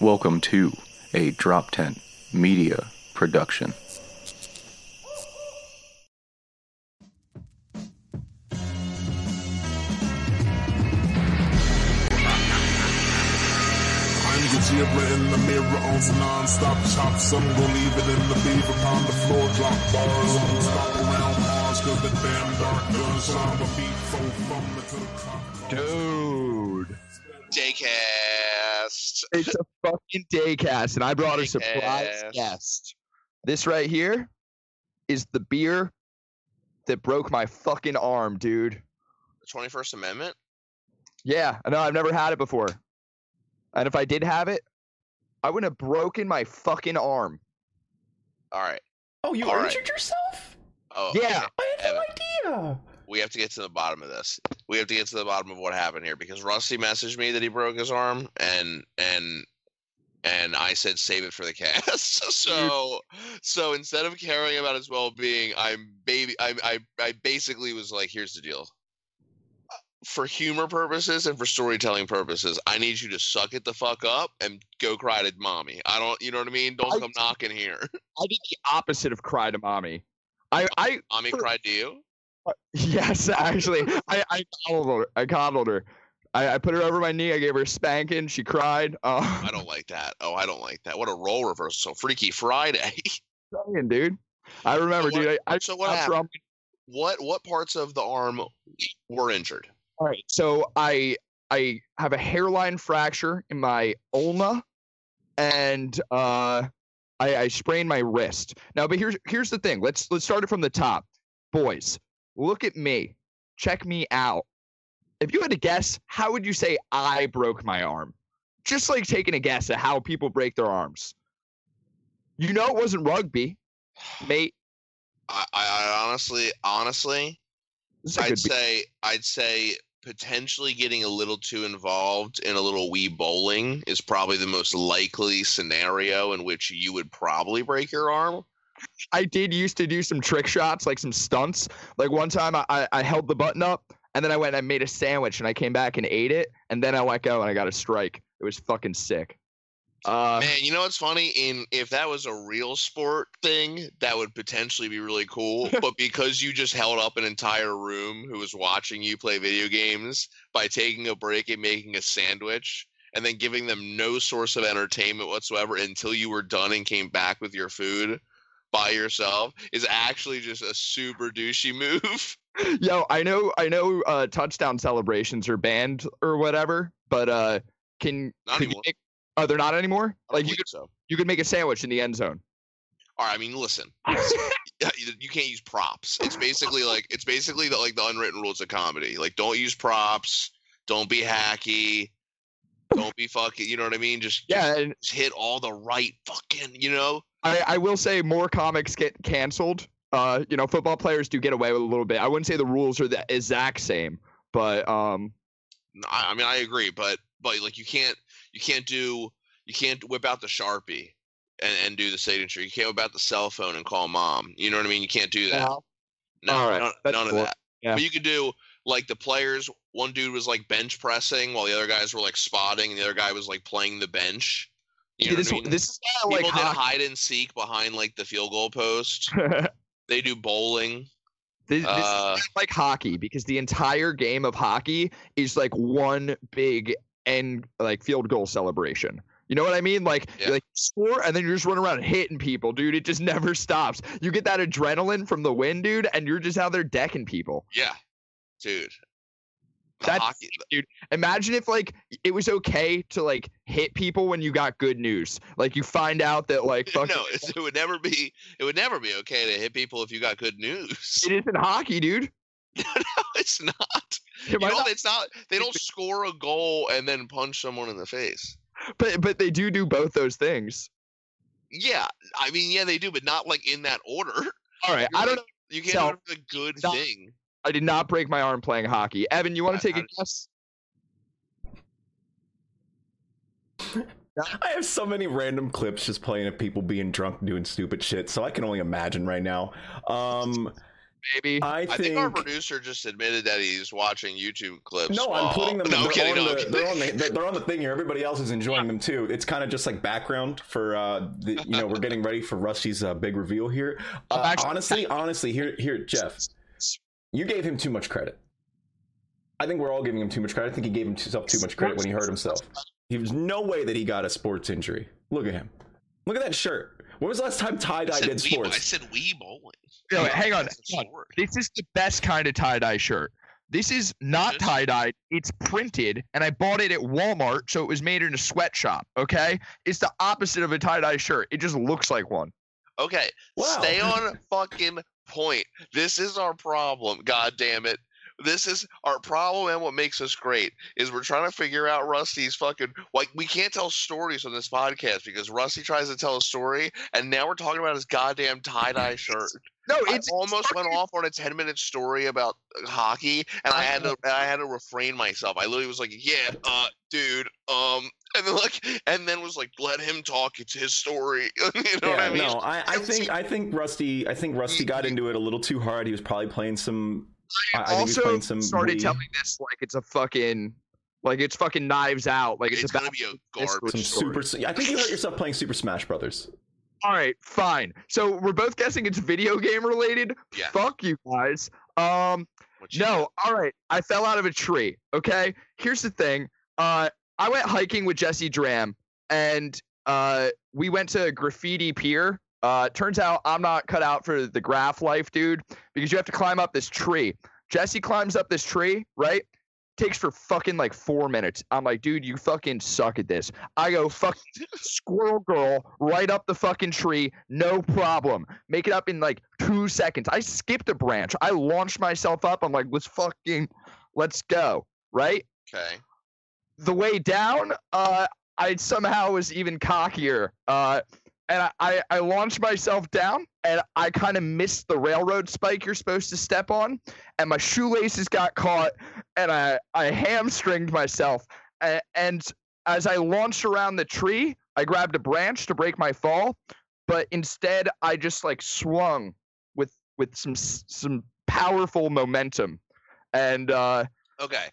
Welcome to a Drop Tent Media Production. I'm the in the mirror on some non-stop chops. I'm gonna leave it in the beaver upon the floor. Drop bars on stop around Mars. Cause the damn dark gun sound a beat four from the to the clock. Dude, Daycast. It's a fucking daycast, and I brought a surprise Daycast. guest. This right here is the beer that broke my fucking arm, dude. The 21st Amendment? Yeah, I know I've never had it before. And if I did have it, I wouldn't have broken my fucking arm. All right. Oh, you All right. injured yourself? Oh, Yeah. okay. I had no Evan, idea. We have to get to the bottom of this. We have to get to the bottom of what happened here because Rusty messaged me that he broke his arm, and and and I said save it for the cast. so so instead of caring about his well-being, I'm baby. I I I basically was like, here's the deal. For humor purposes and for storytelling purposes, I need you to suck it the fuck up and go cry to mommy. I don't, you know what I mean? Don't I- come knocking here. I did the opposite of cry to mommy. I, I, Mommy For- cried to you. yes, actually, I, I coddled her. I coddled her. I, I put her over my knee. I gave her a spanking. She cried. Uh, I don't like that. Oh, I don't like that. What a role reversal. Freaky Friday. saying, dude. I remember, what- dude. I, I so what after I'm- what what parts of the arm were injured? All right, so I I have a hairline fracture in my ulna, and uh, I, I sprained my wrist. Now, but here's here's the thing. Let's let's start it from the top, boys. Look at me. Check me out. If you had to guess, how would you say I broke my arm? Just like taking a guess at how people break their arms. You know, it wasn't rugby, mate. I, I, honestly honestly This is a I'd say I'd say potentially getting a little too involved in a little wee bowling is probably the most likely scenario in which you would probably break your arm. I did used to do some trick shots, like some stunts. Like one time I, I, held the button up and then I went and I made a sandwich and I came back and ate it and then I let go and I got a strike. It was fucking sick. Uh, Man, you know what's funny? In if that was a real sport thing, that would potentially be really cool. but because you just held up an entire room who was watching you play video games by taking a break and making a sandwich and then giving them no source of entertainment whatsoever until you were done and came back with your food by yourself is actually just a super douchey move. yo, I know I know uh, touchdown celebrations are banned or whatever, but uh, can Not you make, oh they're not anymore? Like you could so. you could make a sandwich in the end zone. All right, I mean, listen. You can't use props. It's basically like it's basically the like the unwritten rules of comedy. Like don't use props, don't be hacky, don't be fucking. You know what I mean? Just Yeah, and just hit all the right fucking. You know? I, I will say more comics get canceled. Uh, you know, football players do get away with a little bit. I wouldn't say the rules are the exact same, but um, I, I mean, I agree, but but like you can't you can't do you can't whip out the sharpie and and do the signature. You can't whip out the cell phone and call mom. You know what I mean? You can't do that. Well, No, all right, none, that's none of that. Yeah. But you could do like the players. One dude was like bench pressing, while the other guys were like spotting, and the other guy was like playing the bench. You See, know this I mean? this is kind of like hockey. hide and seek behind like the field goal post. They do bowling. this is Uh, kinda like hockey because the entire game of hockey is like one big end like field goal celebration. You know what I mean? Like, Yeah. like score and then you're just running around hitting people, dude. It just never stops. You get that adrenaline from the win, dude, and you're just out there decking people. yeah, dude. That's hockey. dude. Imagine if like it was okay to like hit people when you got good news. Like you find out that like fucking, No, it would never be. It would never be okay to hit people if you got good news. it isn't hockey, dude. no, it's not. It You know, not- it's not. They don't score a goal and then punch someone in the face. but but they do do both those things. Yeah, I mean, yeah, they do, but not like in that order. All right, You're I don't like- know. You can't So- do the good Stop. thing. I did not break my arm playing hockey. Evan, you want to take a guess? I have so many random clips just playing of people being drunk doing stupid shit, so I can only imagine right now. Um, baby. I I think. think our producer just admitted that he's watching YouTube clips. no, I'm putting them. No, they're, kidding. on No, the, kidding. they're on the they're, they're on the thing here. Everybody else is enjoying them too. It's kind of just like background for uh, the, you know, we're getting ready for Rusty's uh, big reveal here. Uh, actually- honestly, honestly, here, here, Jeff, you gave him too much credit. I think we're all giving him too much credit. I think he gave himself too much credit when he hurt himself. There's no way that he got a sports injury. Look at him. Look at that shirt. When was the last time tie I dye did Wii, sports? I said Wii bowling. Yo, hang on, hang on. This is the best kind of tie dye shirt. This is not tie dye. It's printed, and I bought it at Walmart, so it was made in a sweatshop. Okay, it's the opposite of a tie dye shirt. It just looks like one. Okay, Wow. stay on fucking point. This is our problem. God damn it. This is our problem, and what makes us great is we're trying to figure out Rusty's fucking like we can't tell stories on this podcast because Rusty tries to tell a story, and now we're talking about his goddamn tie dye shirt. No, I it's almost went off on a ten minute story about uh, hockey, and I had to I had to refrain myself. I literally was like, "Yeah, uh, dude," um, and then like, and then was like, "Let him talk. It's his story." you know what I mean? no, I, I think I think Rusty I think Rusty got into it a little too hard. He was probably playing some. I, I think he was also playing some. started Wii, telling this like it's a fucking like it's fucking knives out. Like it's, it's about gonna be a garbage some story. super. I think you hurt yourself playing Super Smash Brothers. All right, fine. So we're both guessing it's video game related. Yeah. Fuck you guys. Um, you no. All right. I fell out of a tree. Okay. Here's the thing. Uh, I went hiking with Jesse Dram, and uh, we went to Graffiti Pier. Uh, turns out I'm not cut out for the graph life, dude, because you have to climb up this tree. Jesse climbs up this tree, right? Takes for fucking like four minutes. I'm like, dude, you fucking suck at this. I go, fuck squirrel girl right up the fucking tree, no problem. Make it up in like two seconds. I skipped a branch. I launched myself up. I'm like, let's fucking, let's go. Right? Okay. The way down, uh, I somehow was even cockier. Uh, and I, I, launched myself down and I kind of missed the railroad spike you're supposed to step on. And my shoelaces got caught and I, I hamstringed myself. And as I launched around the tree, I grabbed a branch to break my fall, but instead I just like swung with with some some powerful momentum, and uh, Okay.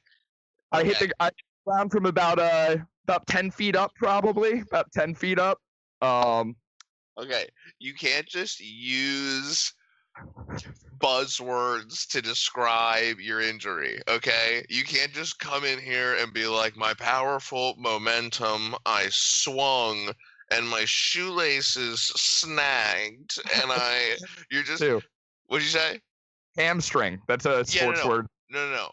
I hit the I hit ground from about uh about ten feet up, probably about ten feet up. Um, Okay. You can't just use buzzwords to describe your injury. Okay. You can't just come in here and be like, my powerful momentum, I swung. And my shoelaces snagged, and I. You're just. too. What'd you say? hamstring. That's a Yeah, no, sports no. word. No, no, no.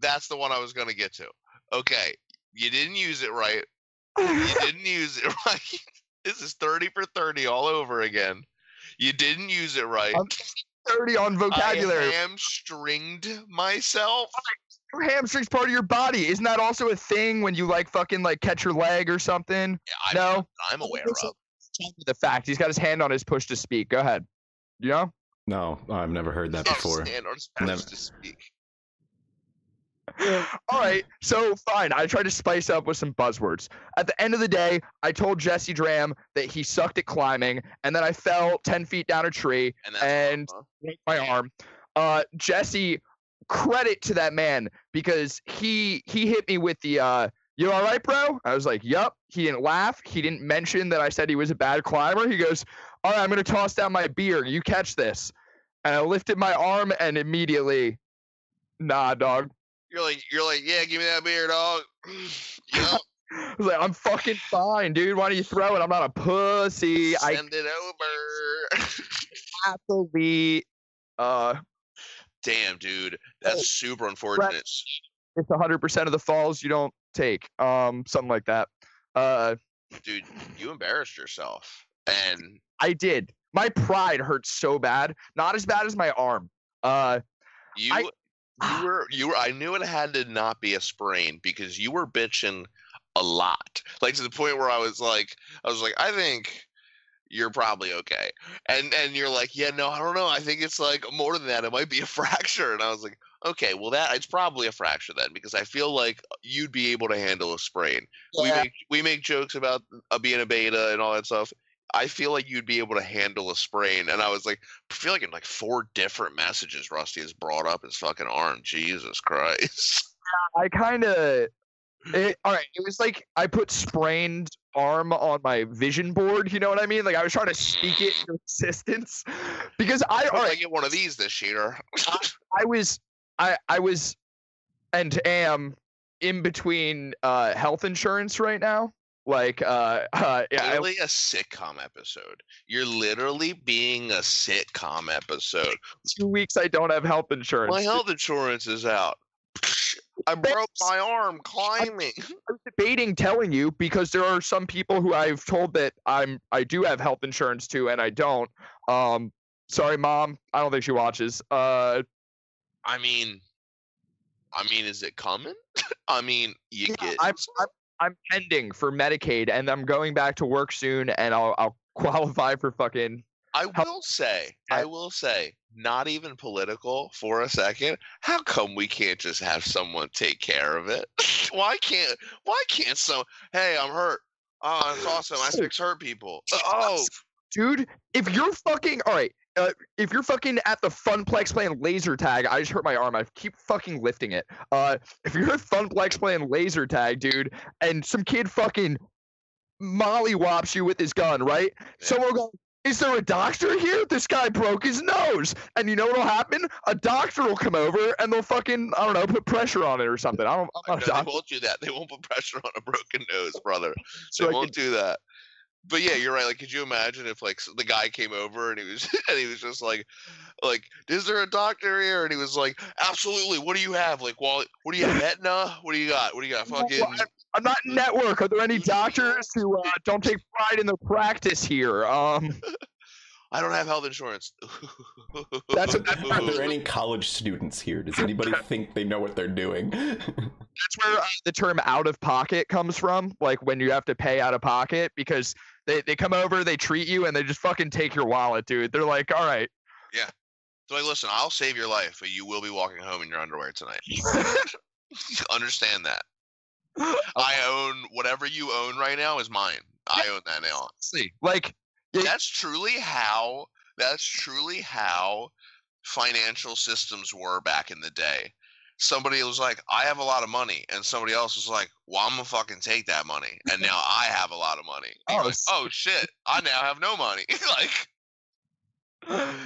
That's the one I was gonna get to. Okay, you didn't use it right. You didn't use it right. This is thirty for thirty all over again. You didn't use it right. I'm Thirty on vocabulary. I hamstringed myself. Your hamstring's part of your body. Isn't that also a thing when you like fucking like catch your leg or something? Yeah, I, no. I'm aware of. The fact he's got his hand on his push to speak. Go ahead. You know? No, I've never heard that before. stand on his Never- to speak. All right, so fine. I tried to spice up with some buzzwords. At the end of the day, I told Jesse Dram that he sucked at climbing, and then I fell ten feet down a tree, And And- wrong, broke my arm. Uh, Jesse, credit to that man because he he hit me with the uh, "You all right, bro?" I was like, "Yup." He didn't laugh. He didn't mention that I said he was a bad climber. He goes, "All right, I'm gonna toss down my beer. You catch this." And I lifted my arm, and immediately, nah, dog. You're like, you're like, yeah, give me that beer, dog. yep, I was like, I'm fucking fine, dude. Why don't you throw it? I'm not a pussy. I send it over. happily. Uh, Damn, dude, Oh, that's super unfortunate. it's 100% of the falls you don't take. Um, something like that. Uh, Dude, you embarrassed yourself, and I did. My pride hurts so bad. Not as bad as my arm. Uh, You I- you were you were I knew it had to not be a sprain because you were bitching a lot. Like to the point where I was like I was like, I think you're probably okay. And and you're like, Yeah, no, I don't know. I think it's like more than that. It might be a fracture. And I was like, Okay, well that it's probably a fracture then because I feel like you'd be able to handle a sprain. We make we make jokes about uh, being a beta and all that stuff. I feel like you'd be able to handle a sprain. And I was like, I feel like in like four different messages, Rusty has brought up his fucking arm. Jesus Christ. I kind of. It, all right, it was like I put sprained arm on my vision board. You know what I mean? Like I was trying to speak it into existence because I. I I right, get one of these this year. I was, I, I was, and am in between uh, health insurance right now. Like, uh, uh yeah, I, literally a sitcom episode. You're literally being a sitcom episode. two weeks I don't have health insurance. My health insurance is out. I broke my arm climbing. I'm debating telling you because there are some people who I've told that I'm I do have health insurance too, and I don't. Um, sorry, mom. I don't think she watches. Uh, I mean, I mean, is it coming? I mean, you Yeah, get. I'm, I'm I'm pending for Medicaid and I'm going back to work soon and I'll I'll qualify for fucking. I will say, I will say, not even political for a second. How come we can't just have someone take care of it? why can't? Why can't some? Hey, I'm hurt. Uh, oh, that's awesome. I fix hurt people. Oh, Dude, if you're fucking all right, uh, if you're fucking at the Funplex playing laser tag, I just hurt my arm. I keep fucking lifting it. Uh, if you're at Funplex playing laser tag, dude, and some kid fucking mollywops you with his gun, right? Someone will go, "Is there a doctor here? This guy broke his nose." And you know what'll happen? A doctor will come over and they'll fucking I don't know, put pressure on it or something. I don't. I'm no, not they won't do that. They won't put pressure on a broken nose, brother. So they I won't do that. But yeah, you're right. Like, could you imagine if like the guy came over and he was and he was just like, like, is there a doctor here? And he was like, absolutely. What do you have? Like, well, what do you have? Aetna? What do you got? What do you got? Well, Fucking. I- I'm not in network. Are there any doctors who uh, don't take pride in their practice here? Um, I don't have health insurance. That's a- Are there any college students here? Does anybody think they know what they're doing? that's where uh, the term "out of pocket" comes from. Like when you have to pay out of pocket because they, they come over, they treat you, and they just fucking take your wallet, dude. They're like, all right, Yeah. So like, listen, I'll save your life, but you will be walking home in your underwear tonight. Understand that. I own whatever you own right now is mine. I own that now. see, like, Yeah. That's truly how. That's truly how financial systems were back in the day. Somebody was like, "I have a lot of money," and somebody else was like, "Well, I'm gonna fucking take that money," and now I have a lot of money. And Oh, like, oh shit! I now have no money. like,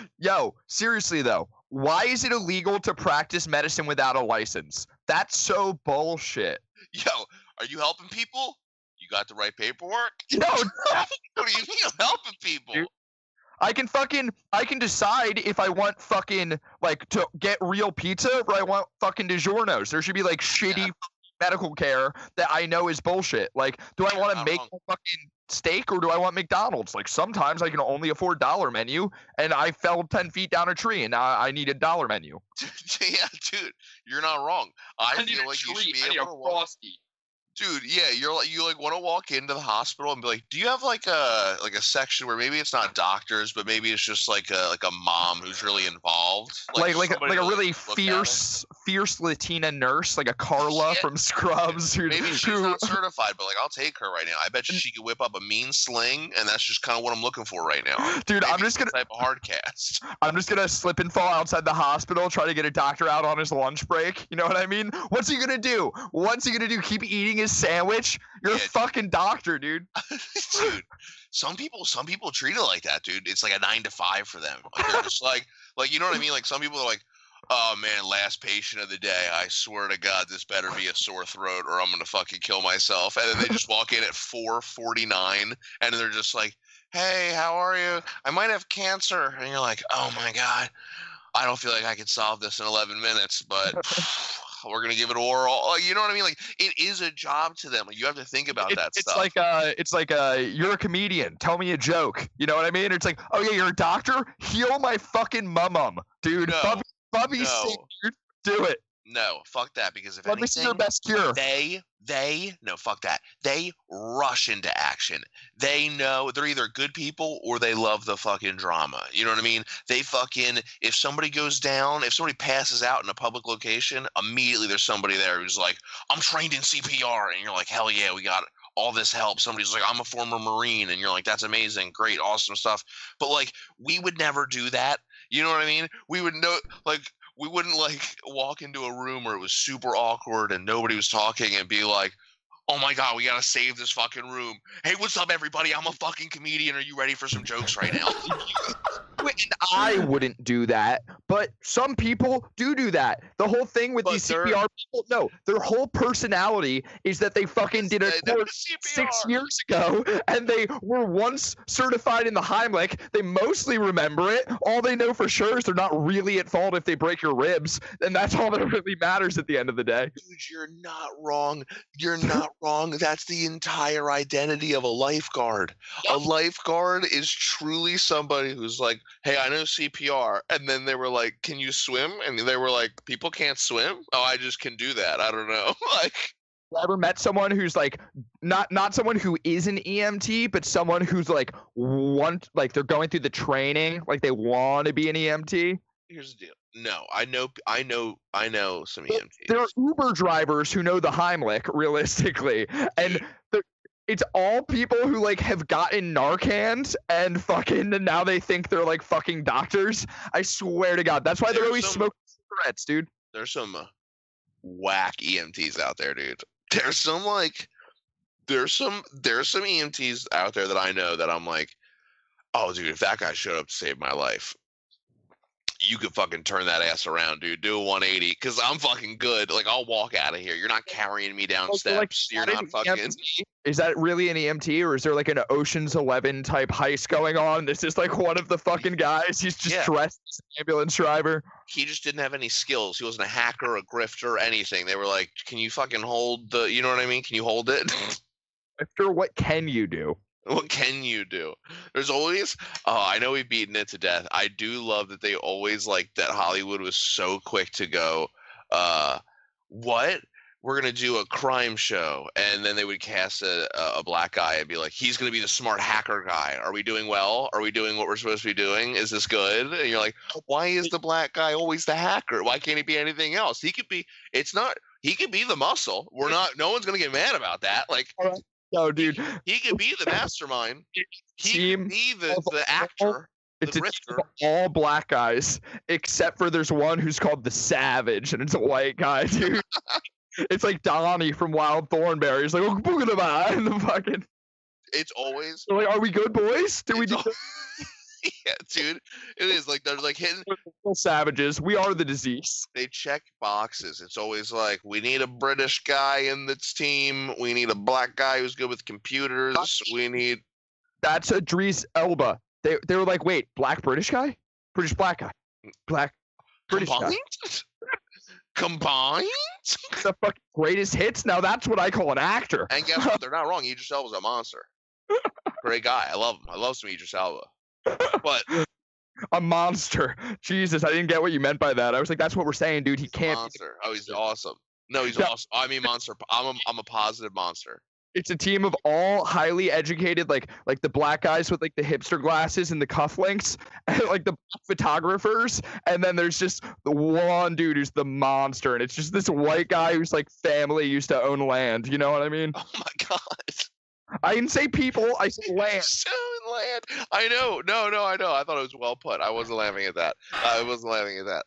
yo, seriously though, why is it illegal to practice medicine without a license? That's so bullshit. yo, are you helping people? You got the right paperwork? Yo, What do you mean I'm helping people? Dude. I can fucking I can decide if I want fucking like to get real pizza or I want fucking DiGiorno's. There should be like shitty medical care that I know is bullshit. Like, do I want to make wrong. fucking steak or do I want McDonald's? Like sometimes I can only afford dollar menu and I fell ten feet down a tree and now I need a dollar menu. yeah, dude, you're not wrong. I, need feel like you treat. should I be need able a to frosty. Dude, yeah, you're like you like want to walk into the hospital and be like, do you have like a like a section where maybe it's not doctors, but maybe it's just like a like a mom who's really involved, Like like a, like a really look at it? fierce fierce Latina nurse, like a Carla Yeah. from Scrubs who, Maybe she's who not certified, but like I'll take her right now. I bet you she could whip up a mean sling, and that's just kind of what I'm looking for right now. dude, I'm just gonna type of hard cast. I'm just gonna slip and fall outside the hospital, try to get a doctor out on his lunch break. You know what I mean? What's he gonna do? What's he gonna do? Keep eating his sandwich? You're a Yeah. fucking doctor, dude. dude some people some people treat it like that dude it's like a nine to five for them like they're just like like you know what i mean like some people are like oh man last patient of the day i swear to god this better be a sore throat or i'm gonna fucking kill myself and then they just walk in at 449 and they're just like hey how are you i might have cancer and you're like oh my god i don't feel like i can solve this in 11 minutes but we're gonna give it oral you know what i mean like it is a job to them you have to think about It- that it's stuff like uh it's like uh you're a comedian. Tell me a joke. You know what I mean? It's like, oh yeah, you're a doctor. Heal my fucking mum, dude. No. Bubby, No. dude. Do it. No, fuck that. Because if me see your best cure. they they no fuck that. They rush into action. They know they're either good people or they love the fucking drama. You know what I mean? They fucking if somebody goes down, if somebody passes out in a public location, immediately there's somebody there who's like, "I'm trained in CPR," and you're like, "Hell yeah, we got all this help. Somebody's like, I'm a former Marine, and you're like, that's amazing, great, awesome stuff. But like, we would never do that. You know what I mean? We would know, like, we wouldn't like walk into a room where it was super awkward and nobody was talking and be like, oh my god, we gotta save this fucking room. Hey, what's up, everybody? I'm a fucking comedian. Are you ready for some jokes right now? And I wouldn't do that, but some people do do that. The whole thing with But these CPR people, no, their whole personality is that they fucking did a course six years ago and they were once certified in the Heimlich. They mostly remember it. All they know for sure is they're not really at fault if they break your ribs, and that's all that really matters at the end of the day. Dude, you're not wrong. You're not wrong. That's the entire identity of a lifeguard. A lifeguard is truly somebody who's like, hey, I know CPR. And then they were like, can you swim? And they were like, people can't swim? Oh, I just can do that. I don't know. like, I ever met someone who's like not not someone who is an EMT, but someone who's like want like they're going through the training, like they want to be an EMT. here's the deal. No, I know, I know, I know some EMTs. There are Uber drivers who know the Heimlich, realistically, and the, it's all people who like have gotten Narcan and fucking and now they think they're like fucking doctors. I swear to God, that's why they're There's always some- smoking cigarettes, dude. There's some uh, whack EMTs out there, dude. There's some like, there's some, there's some EMTs out there that I know that I'm like, oh, dude, if that guy showed up to save my life, you could fucking turn that ass around, dude. Do a 180, cause I'm fucking good. Like I'll walk out of here. You're not carrying me down Oh, so, like, steps. You're not fucking. Is that really an EMT, or is there like an Ocean's Eleven type heist going on? This is like one of the fucking guys. He's just Yeah. dressed as an ambulance driver. He just didn't have any skills. He wasn't a hacker, a grifter, anything. They were like, "Can you fucking hold the? You know what I mean? Can you hold it?" After what can you do? What can you do? There's always oh, I know we've beaten it to death. I do love that they always like that Hollywood was so quick to go, uh what? We're gonna do a crime show, and then they would cast a, a- a black guy and be like, "He's gonna be the smart hacker guy." Are we doing well? Are we doing what we're supposed to be doing? Is this good? And you're like, "Why is the black guy always the hacker? Why can't he be anything else? He could be. It's not. He could be the muscle. We're not. No one's gonna get mad about that. Like No, dude. he could be the mastermind. He Team could be the, the actor. It's the a team of all black guys, except for there's one who's called the Savage, and it's a white guy, dude. it's like Donnie from Wild Thornberry. He's like, oh, and the fucking. It's always They're like, are we good, boys? Do we do yeah, dude. It is like they're like hitting. We're savages? We are the disease. They check boxes. It's always like we need a British guy in this team. We need a black guy who's good with computers. We need That's Idris Elba. They they were like, wait, black British guy, British black guy, black British guy. combined. combined. The fucking greatest hits. Now that's what I call an actor. And guess what? They're not wrong. Idris Elba's a monster. Great guy. I love him. I love some Idris Elba. But A monster. Jesus, I didn't get what you meant by that. I was like, that's what we're saying, dude. He can't. be- monster. Oh, he's awesome. No, he's awesome. I mean, monster. I'm a, I'm a positive monster. It's a team of all highly educated, like like the black guys with like the hipster glasses and the cufflinks, and like the photographers, and then there's just the one dude who's the monster, and it's just this white guy who's like family used to own land. You know what I mean? Oh my god. I didn't say people. I said land. So land. I know. No, no, I know. I thought it was well put. I wasn't laughing at that. I wasn't laughing at that.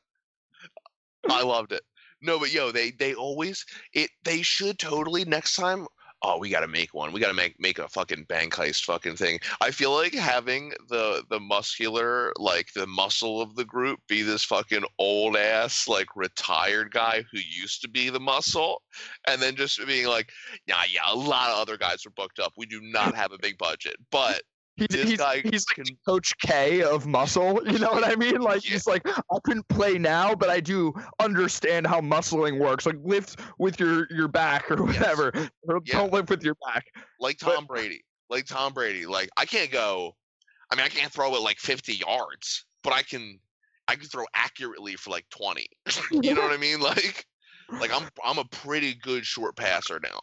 I loved it. No, but yo, they they always it they should totally next time. Oh, we got to make one. We got to make make a fucking bank heist fucking thing. I feel like having the the muscular like the muscle of the group be this fucking old ass like retired guy who used to be the muscle, and then just being like, yeah, yeah, a lot of other guys are booked up. We do not have a big budget, but He's, he's, he's like can Coach K of muscle. You know what I mean? Like Yeah. he's like, I couldn't play now, but I do understand how muscling works. Like lift with your your back or whatever. Or Yeah. Don't lift with your back. like But- Tom Brady. Like Tom Brady. Like I can't go. I mean, I can't throw it like 50 yards, but I can. I can throw accurately for like 20. you know what I mean? Like, like I'm I'm a pretty good short passer now.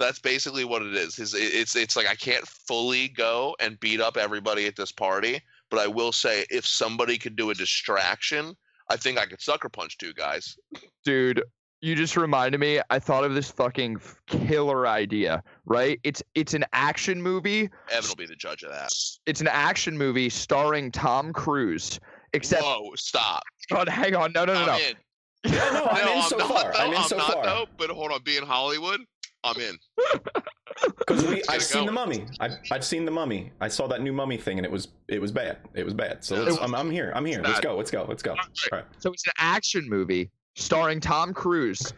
That's basically what it is. Is it's it's like I can't fully go and beat up everybody at this party, but I will say if somebody could do a distraction, I think I could sucker punch two guys. Dude, you just reminded me. I thought of this fucking killer idea. Right? It's it's an action movie. Evan will be the judge of that. It's an action movie starring Tom Cruise. Except, Whoa, stop. God, hang on, no, no, no, no. I'm in. Yeah, no, I'm no, in I'm so not far. though. I'm in I'm so not far. though. But hold on, being Hollywood, I'm in. Because we, I've get it seen the mummy. I've, I've seen the mummy. I saw that new mummy thing, and it was it was bad. It was bad. So let's, I'm, I'm here. I'm here. Let's go. Let's go. Let's go. All right. So it's an action movie starring Tom Cruise,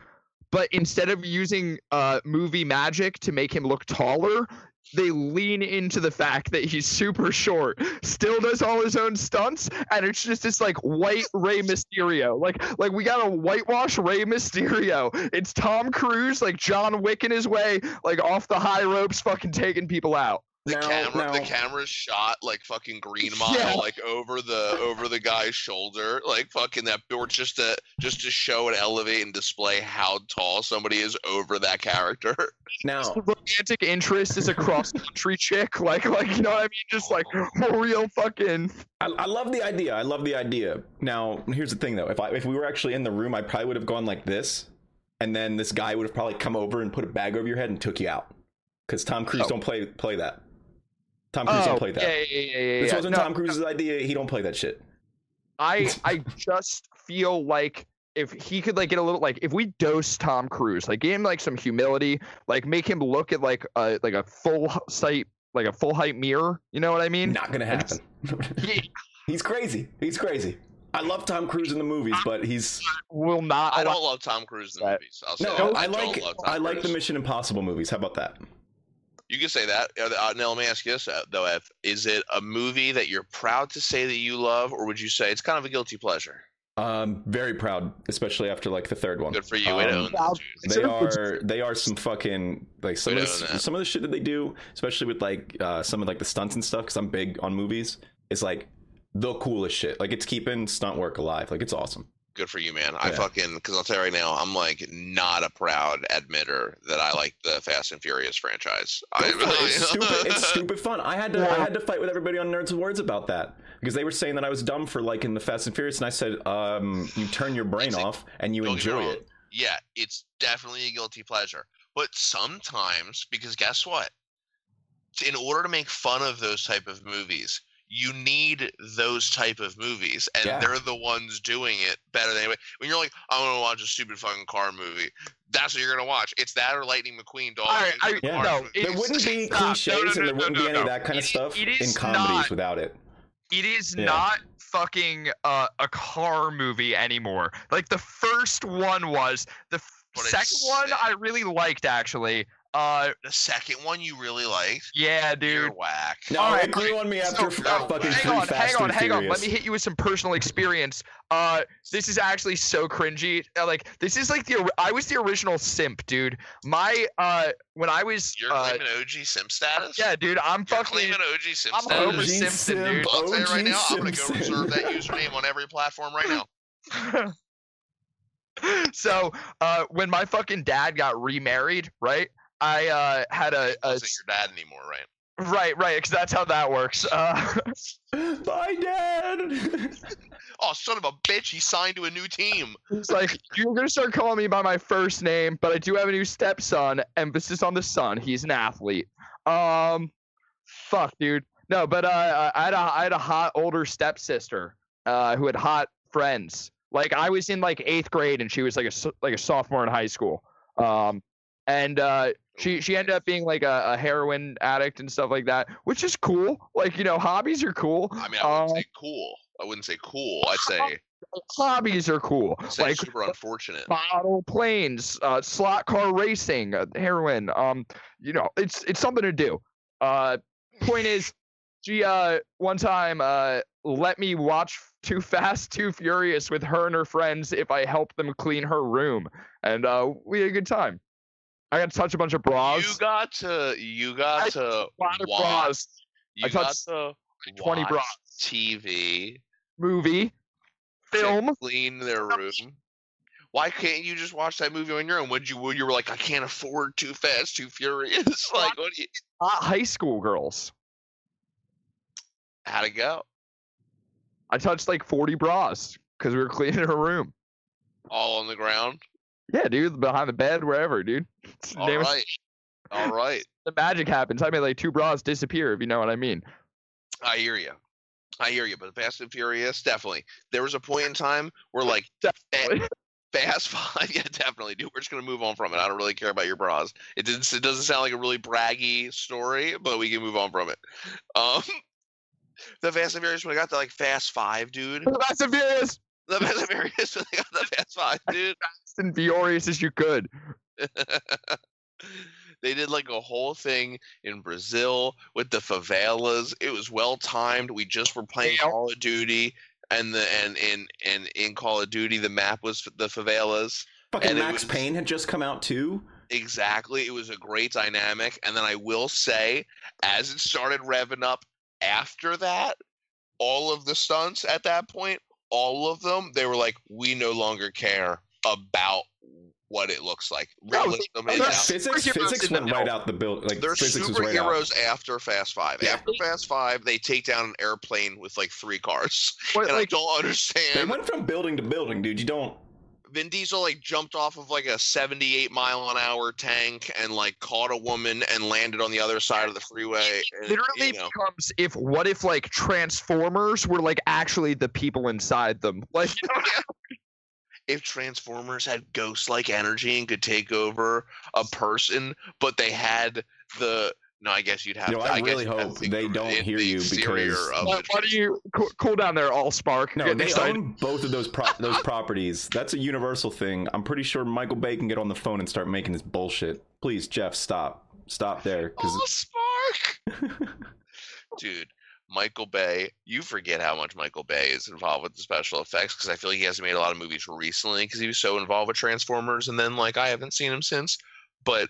but instead of using uh, movie magic to make him look taller, they lean into the fact that he's super short, still does all his own stunts, and it's just this like white Rey Mysterio. Like like we got a whitewash Rey Mysterio. It's Tom Cruise, like John Wick in his way, like off the high ropes, fucking taking people out. The Now- camera, the now- camera's shot like fucking Green Mile, Yeah. like over the over the guy's shoulder, like fucking that, or just to just to show and elevate and display how tall somebody is over that character. Now, The romantic interest is a cross country chick, like like you know what I mean, just like a real fucking. I, I love the idea. I love the idea. Now, here's the thing, though. If I if we were actually in the room, I probably would have gone like this, and then this guy would have probably come over and put a bag over your head and took you out. Because Tom Cruise Oh. don't play play that. Tom Cruise don't oh, play that. yeah, yeah, yeah, yeah, This yeah. wasn't No, Tom Cruise's idea. He don't play that shit. I I just feel like if he could like get a little like if we dose Tom Cruise, like give him like some humility, like make him look at like a like a full h- sight like a full height mirror. You know what I mean? Not gonna happen. He He's crazy. He's crazy. I love Tom Cruise in the movies, but he's will not. I don't love Tom Cruise in the movies. I'll say no. that. I like love Tom I like the Mission Impossible movies. How about that? You can say that. Uh, uh, now let me ask you this uh, though: Ev. Is it a movie that you're proud to say that you love, or would you say it's kind of a guilty pleasure? Um, very proud, especially after like the third one. Good for you. Um, own Wow. that, dude. they are they are some fucking like some of the, some of the shit that they do, especially with like uh, some of like the stunts and stuff. Because I'm big on movies. It's like the coolest shit. Like it's keeping stunt work alive. Like it's awesome. Good for you, man. I Yeah. fucking because I'll tell you right now, I'm like not a proud admitter that I like the Fast and Furious franchise. I Go for. It's stupid. It's stupid fun. I had to I had to fight with everybody on Nerds Awards about that because they were saying that I was dumb for liking the Fast and Furious, and I said, um, you turn your brain It's off and you don't get me enjoy it. Yeah, it's definitely a guilty pleasure. But sometimes, because guess what? In order to make fun of those type of movies, you need those type of movies, and Yeah. they're the ones doing it better than anybody. When you're like, I want to watch a stupid fucking car movie, that's what you're gonna watch. It's that or Lightning McQueen. Dog. I- It's I- the Yeah. no, it- There wouldn't be Stop. No, no, cliches no, and there wouldn't no, be any no. of that kind of stuff in comedies not- without it. It is Yeah. not fucking uh, a car movie anymore. Like the first one was. The f- But it's second one. I really liked actually. Uh, the second one you really liked. yeah, You're dude. whack. No, Alright, it grew on me after So, no, fucking hang three on, Fast hang on, and hang on. Let me hit you with some personal experience. Uh, this is actually so cringy. Uh, Like, this is like the I was the original simp, dude. My uh, when I was You're uh, claiming OG simp status. yeah, dude, I'm You're fucking. claiming OG simp I'm status. Homer OG simp, dude. I'll tell you right OG now, I'm gonna go reserve that username on every platform right now. so uh, when my fucking dad got remarried, right? I uh, had a, a Wasn't your dad anymore, right? right, right, because that's how that works. Uh, Bye, Dad. Oh, son of a bitch! He signed to a new team. He's like, you're gonna start calling me by my first name, but I do have a new stepson. Emphasis on the son. He's an athlete. Um, fuck, dude. No, but uh, I had a I had a hot older stepsister, uh, who had hot friends. Like I was in like eighth grade, and she was like a like a sophomore in high school. Um, and uh, she she ended up being like a, a heroin addict and stuff like that, which is cool. Like you know, hobbies are cool. I mean, I wouldn't Uh, say cool. I wouldn't say cool. I'd say, hobbies are cool. Like super unfortunate. model planes, uh, slot car racing, uh, heroin. Um, you know, it's it's something to do. Uh, point is, she uh one time uh let me watch Too Fast, Too Furious with her and her friends if I helped them clean her room, and uh we had a good time. I got to touch a bunch of bras. You got to, you got I- to a lot of watch. bras. You I got touched to 20 watch bras. TV. Movie, film. clean their room. Why can't you just watch that movie on your own? Would you? Would you were like, I can't afford Too Fast, Too Furious. like, what do you? Not high school girls. How'd it go? I touched like 40 bras because we were cleaning her room. All on the ground. Yeah, dude, behind the bed, wherever, dude. All name right. All right. the magic happens. I mean, like two bras disappear, if you know what I mean. I hear you. I hear you. But Fast and Furious, definitely. There was a point in time where like Definitely. Fast Five, yeah, definitely, dude. We're just gonna move on from it. I don't really care about your bras. It didn't. It doesn't sound like a really braggy story, but we can move on from it. Um, the Fast and Furious when I got to like Fast Five, dude. The fast and Furious, The Fast and Furious when I got the Fast Five, dude. Fast and furious as you could. they did like a whole thing in Brazil with the favelas. It was well timed. We just were playing Yeah. Call of Duty, and the and in and in Call of Duty, the map was the favelas. Fucking And Max was- Payne had just come out too. Exactly. It was a great dynamic. And then I will say, as it started revving up after that, all of the stunts at that point, all of them, they were like, we no longer care about what it looks like. No, Realism they- is they're. Physics, physics went right out the build. Like They're physics was right superheroes after Fast Five. Yeah. After Fast Five, they take down an airplane with like three cars. What, And I don't understand. They understand. went from building to building, dude. You don't. Vin Diesel like jumped off of like a 78 mile an hour tank and like caught a woman and landed on the other side of the freeway. and, eh, literally you know, becomes if what if like Transformers were like actually the people inside them? Like, if Transformers had ghost like energy and could take over a person, but they had the no, I guess you'd have You know, to. I guess really you'd hope to they don't hear the you because- of why, why do you cool, cool down there, AllSpark? No, they excited. own both of those pro- those properties. That's a universal thing. I'm pretty sure Michael Bay can get on the phone and start making this bullshit. Please, Jeff, stop. Stop there. 'cause- Oh, Spark! Dude, Michael Bay, you forget how much Michael Bay is involved with the special effects because I feel like he hasn't made a lot of movies recently because he was so involved with Transformers and then like I haven't seen him since. But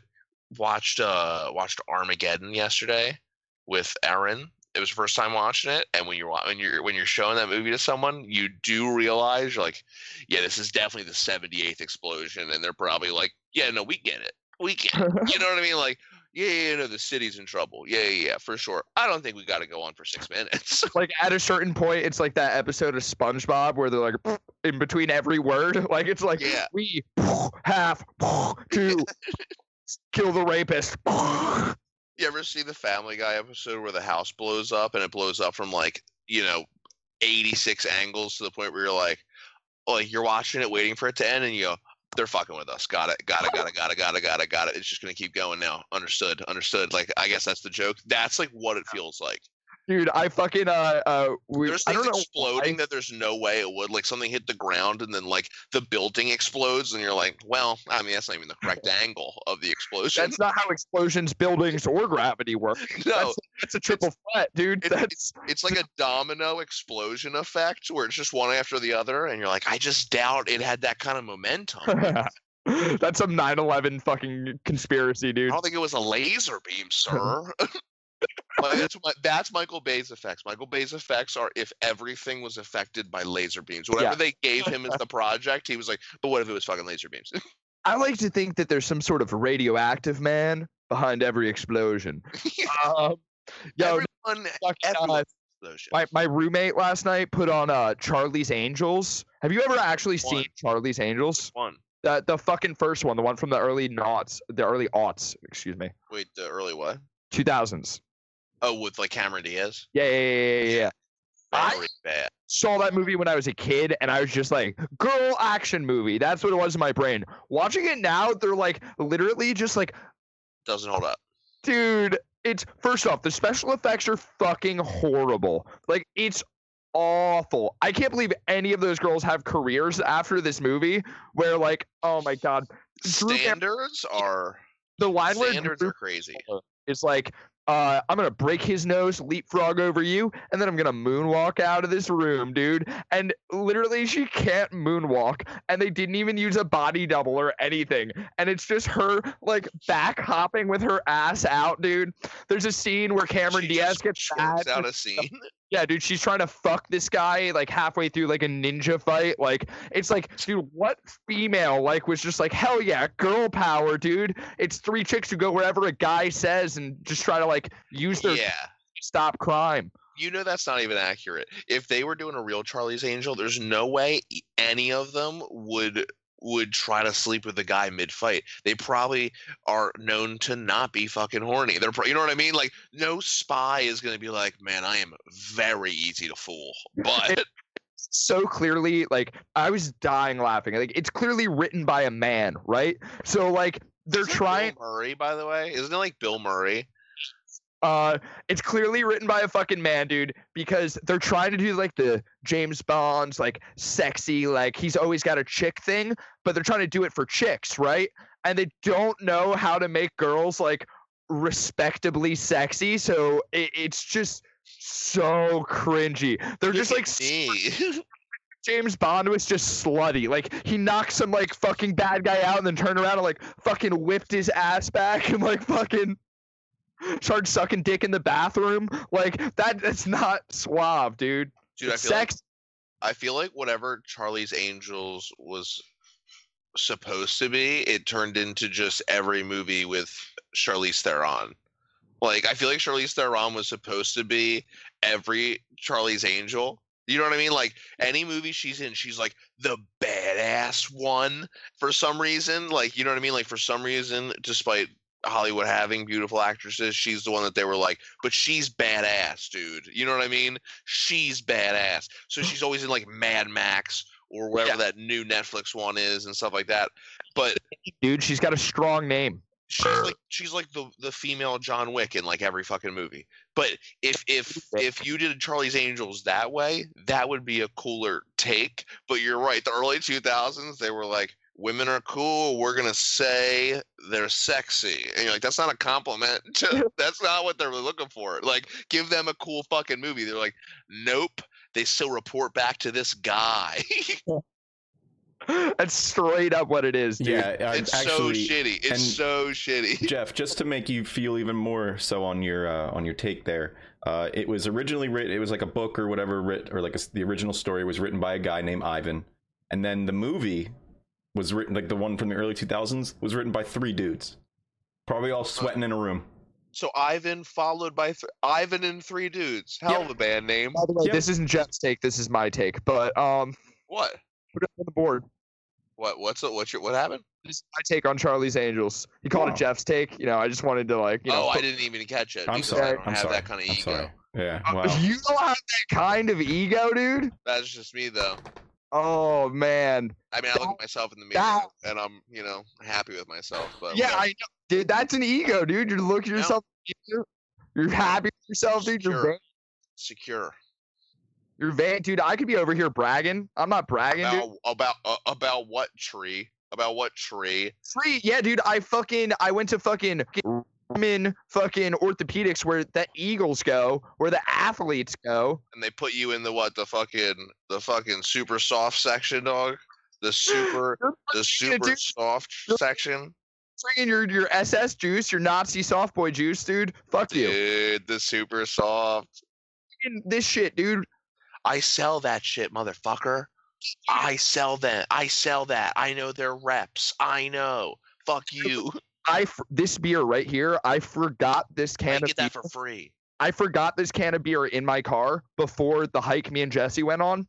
watched uh watched Armageddon yesterday with Aaron. It was the first time watching it, and when you're when you're when you're showing that movie to someone, you do realize you're like, yeah, this is definitely the 78th explosion, and they're probably like, yeah, no, we get it, we get it. You know what I mean? Like, yeah, yeah, no, the city's in trouble. Yeah, yeah, yeah, for sure. I don't think we got to go on for six minutes. like at a certain point, it's like that episode of SpongeBob where they're like in between every word. Like it's like Yeah. we have to kill the rapist. you ever see the Family Guy episode where the house blows up and it blows up from like you know, 86 angles to the point where you're like, like you're watching it, waiting for it to end, and you go. They're fucking with us. Got it. Got it. Got it. Got it. Got it. Got it. Got it. It's just gonna keep going now. Understood. Understood. Like I guess that's the joke. That's like what it feels like. Dude, I fucking uh uh we, There's I things don't know exploding why. that there's no way it would. Like something hit the ground and then like the building explodes, and you're like, well, I mean that's not even the correct angle of the explosion. That's not how explosions, buildings, or gravity work. no, That's, that's a triple threat, dude. it, That's it's it's like a domino explosion effect where it's just one after the other, and you're like, I just doubt it had that kind of momentum. That's some 9/11 fucking conspiracy, dude. I don't think it was a laser beam, sir. That's that's Michael Bay's effects. Michael Bay's effects are if everything was affected by laser beams. Whatever Yeah. they gave him as the project, he was like, but what if it was fucking laser beams? I like to think that there's some sort of radioactive man behind every explosion. um, yo, Everyone, everyone my, my roommate last night put on uh Charlie's Angels. Have you ever actually One. seen Charlie's Angels? one. The the fucking first one, the one from the early noughts, the early aughts, excuse me, Wait, the early what? two thousands. Oh, with like Cameron Diaz. Yeah, yeah, yeah, yeah, yeah. I- bad. Saw that movie when I was a kid, and I was just like, "Girl action movie." That's what it was in my brain. Watching it now, they're like literally just like Doesn't hold up. dude it's first off the special effects are fucking horrible like it's awful i can't believe any of those girls have careers after this movie where like oh my god Drew Standards are the line where standards Drew are crazy. It's like uh, I'm gonna break his nose, leapfrog over you, and then I'm gonna moonwalk out of this room, dude. And literally, she can't moonwalk, and they didn't even use a body double or anything. And it's just her like back hopping with her ass out, dude. There's a scene where Cameron She Diaz gets out a scene. Yeah, dude, she's trying to fuck this guy like halfway through like a ninja fight. Like, it's like, dude, what female like was just like, hell yeah, girl power, dude. It's three chicks who go wherever a guy says and just try to like use their Yeah. stop crime. You know that's not even accurate. If they were doing a real Charlie's Angel, there's no way any of them would would try to sleep with a guy mid-fight. They probably are known to not be fucking horny. They're, pro- you know what I mean? Like, no spy is going to be like, man, I am very easy to fool. But so clearly like I was dying laughing. Like it's clearly written by a man, right? So like they're Isn't trying Bill Murray, by the way. Isn't it like Bill Murray? Uh it's clearly written by a fucking man, dude, because they're trying to do like the James Bonds like sexy like he's always got a chick thing, but they're trying to do it for chicks, right? And they don't know how to make girls like respectably sexy, so it, it's just so cringy. They're just like me. James Bond was just slutty. Like he knocked some like fucking bad guy out and then turned around and like fucking whipped his ass back and like fucking started sucking dick in the bathroom. Like that that's not suave, dude. Dude, I It's feel like sex I feel like whatever Charlie's Angels was supposed to be, it turned into just every movie with Charlize Theron. Like I feel like Charlize Theron was supposed to be every Charlie's Angel. You know what I mean? Like any movie she's in, she's like the badass one for some reason. Like you know what I mean? Like for some reason, despite Hollywood having beautiful actresses, she's the one that they were like, but she's badass, dude. You know what I mean? She's badass. So she's always in like Mad Max or whatever that new Netflix one is and stuff like that. But dude, she's got a strong name. she's like she's like the the female John Wick in like every fucking movie. But if if if you did Charlie's Angels that way, that would be a cooler take. But you're right, the early 2000s they were like women are cool, we're going to say they're sexy. And you're like that's not a compliment. to- that's not what they're looking for. Like give them a cool fucking movie. They're like nope, they still report back to this guy. That's straight up what it is, dude. Yeah, uh, it's actually, so shitty. It's so shitty. Jeff, just to make you feel even more so on your uh, on your take there, uh, it was originally written. It was like a book or whatever, writ or like a, the original story was written by a guy named Ivan, and then the movie was written like the one from the early two thousands was written by three dudes, probably all sweating in a room. So Ivan followed by th- Ivan and three dudes. Hell Yep. of a band name. By the way, Yep. this isn't Jeff's take, this is my take. But um What? put it on the board. What? What's it? What's your? What happened? This is my take on Charlie's Angels. You called Wow. it Jeff's take. You know, I just wanted to like, you know, oh, I didn't even catch it. I'm sorry. I don't I'm have sorry. that kind of I'm ego. sorry. Yeah. Uh, Wow. You don't have that kind of ego, dude. That's just me, though. Oh man. I mean, I look at myself in the mirror That- and I'm, you know, happy with myself. But Yeah. I know. Dude, that's an ego, dude. You're looking at yourself. in the You're happy with yourself, dude. You're secure you're van, dude. I could be over here bragging. I'm not bragging, dude. about about uh, about what tree? About what tree? Tree. yeah, dude. I fucking I went to fucking women fucking orthopedics where the Eagles go, where the athletes go. And they put you in the what? The fucking the fucking super soft section, dog. The super the super dude, soft section. bringing your your SS juice, your Nazi soft boy juice, dude. Fuck you. Dude, the super soft. This shit, dude. I sell that shit, motherfucker. I sell that. I sell that. I know their reps. I know. Fuck you. I this beer right here. I forgot this I can of get that beer. for free. I forgot this can of beer in my car before the hike me and Jesse went on.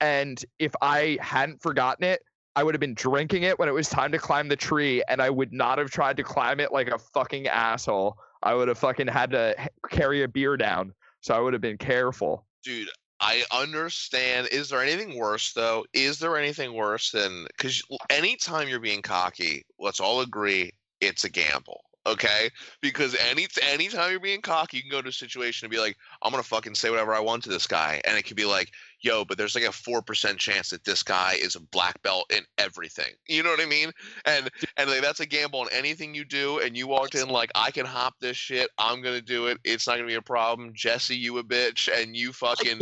And if I hadn't forgotten it, I would have been drinking it when it was time to climb the tree, and I would not have tried to climb it like a fucking asshole. I would have fucking had to carry a beer down. So I would have been careful. Dude, I understand. Is there anything worse though? Is there anything worse than because anytime you're being cocky, let's all agree it's a gamble. Okay, because any anytime you're being cocky, you can go to a situation and be like, "I'm gonna fucking say whatever I want to this guy," and it could be like, "Yo, but there's like a four percent chance that this guy is a black belt in everything." You know what I mean? And and like that's a gamble on anything you do. And you walked in like, "I can hop this shit. I'm gonna do it. It's not gonna be a problem." Jesse, you a bitch, and you fucking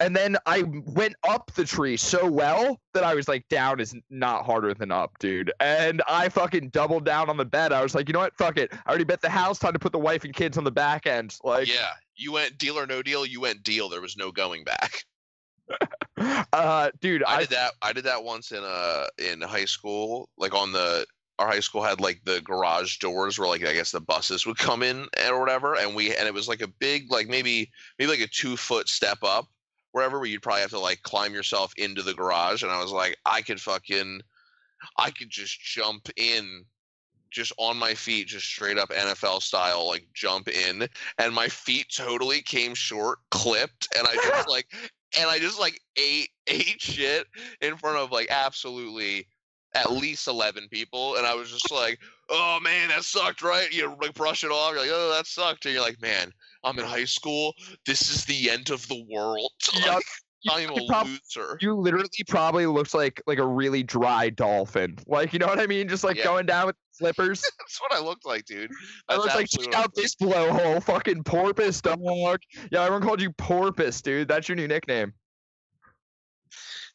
and then I went up the tree so well that I was like, down is not harder than up, dude. And I fucking doubled down on the bet. I was like, you know what? Fuck it. I already bet the house. Time to put the wife and kids on the back end. Like, yeah, you went deal or no deal. You went deal. There was no going back. uh, dude, I I, did that. I did that once in uh in high school. Like on the our high school had like the garage doors where like I guess the buses would come in or whatever, and we and it was like a big like maybe maybe like a two foot step up wherever where you'd probably have to like climb yourself into the garage. And I was like, I could fucking I could just jump in just on my feet, just straight up NFL style, like jump in, and my feet totally came short, clipped, and I just like, and I just like ate ate shit in front of like absolutely at least eleven people, and I was just like, oh man, that sucked, right? You like brush it off, you're like, oh that sucked, and you're like, man, I'm in high school. This is the end of the world. Like, I'm You a loser. You literally probably looked like like a really dry dolphin. Like you know what I mean? Just like Yeah. going down with flippers. That's what I looked like, dude. I That's was like, check out this blowhole, fucking porpoise dog. Yeah, everyone called you porpoise, dude. That's your new nickname.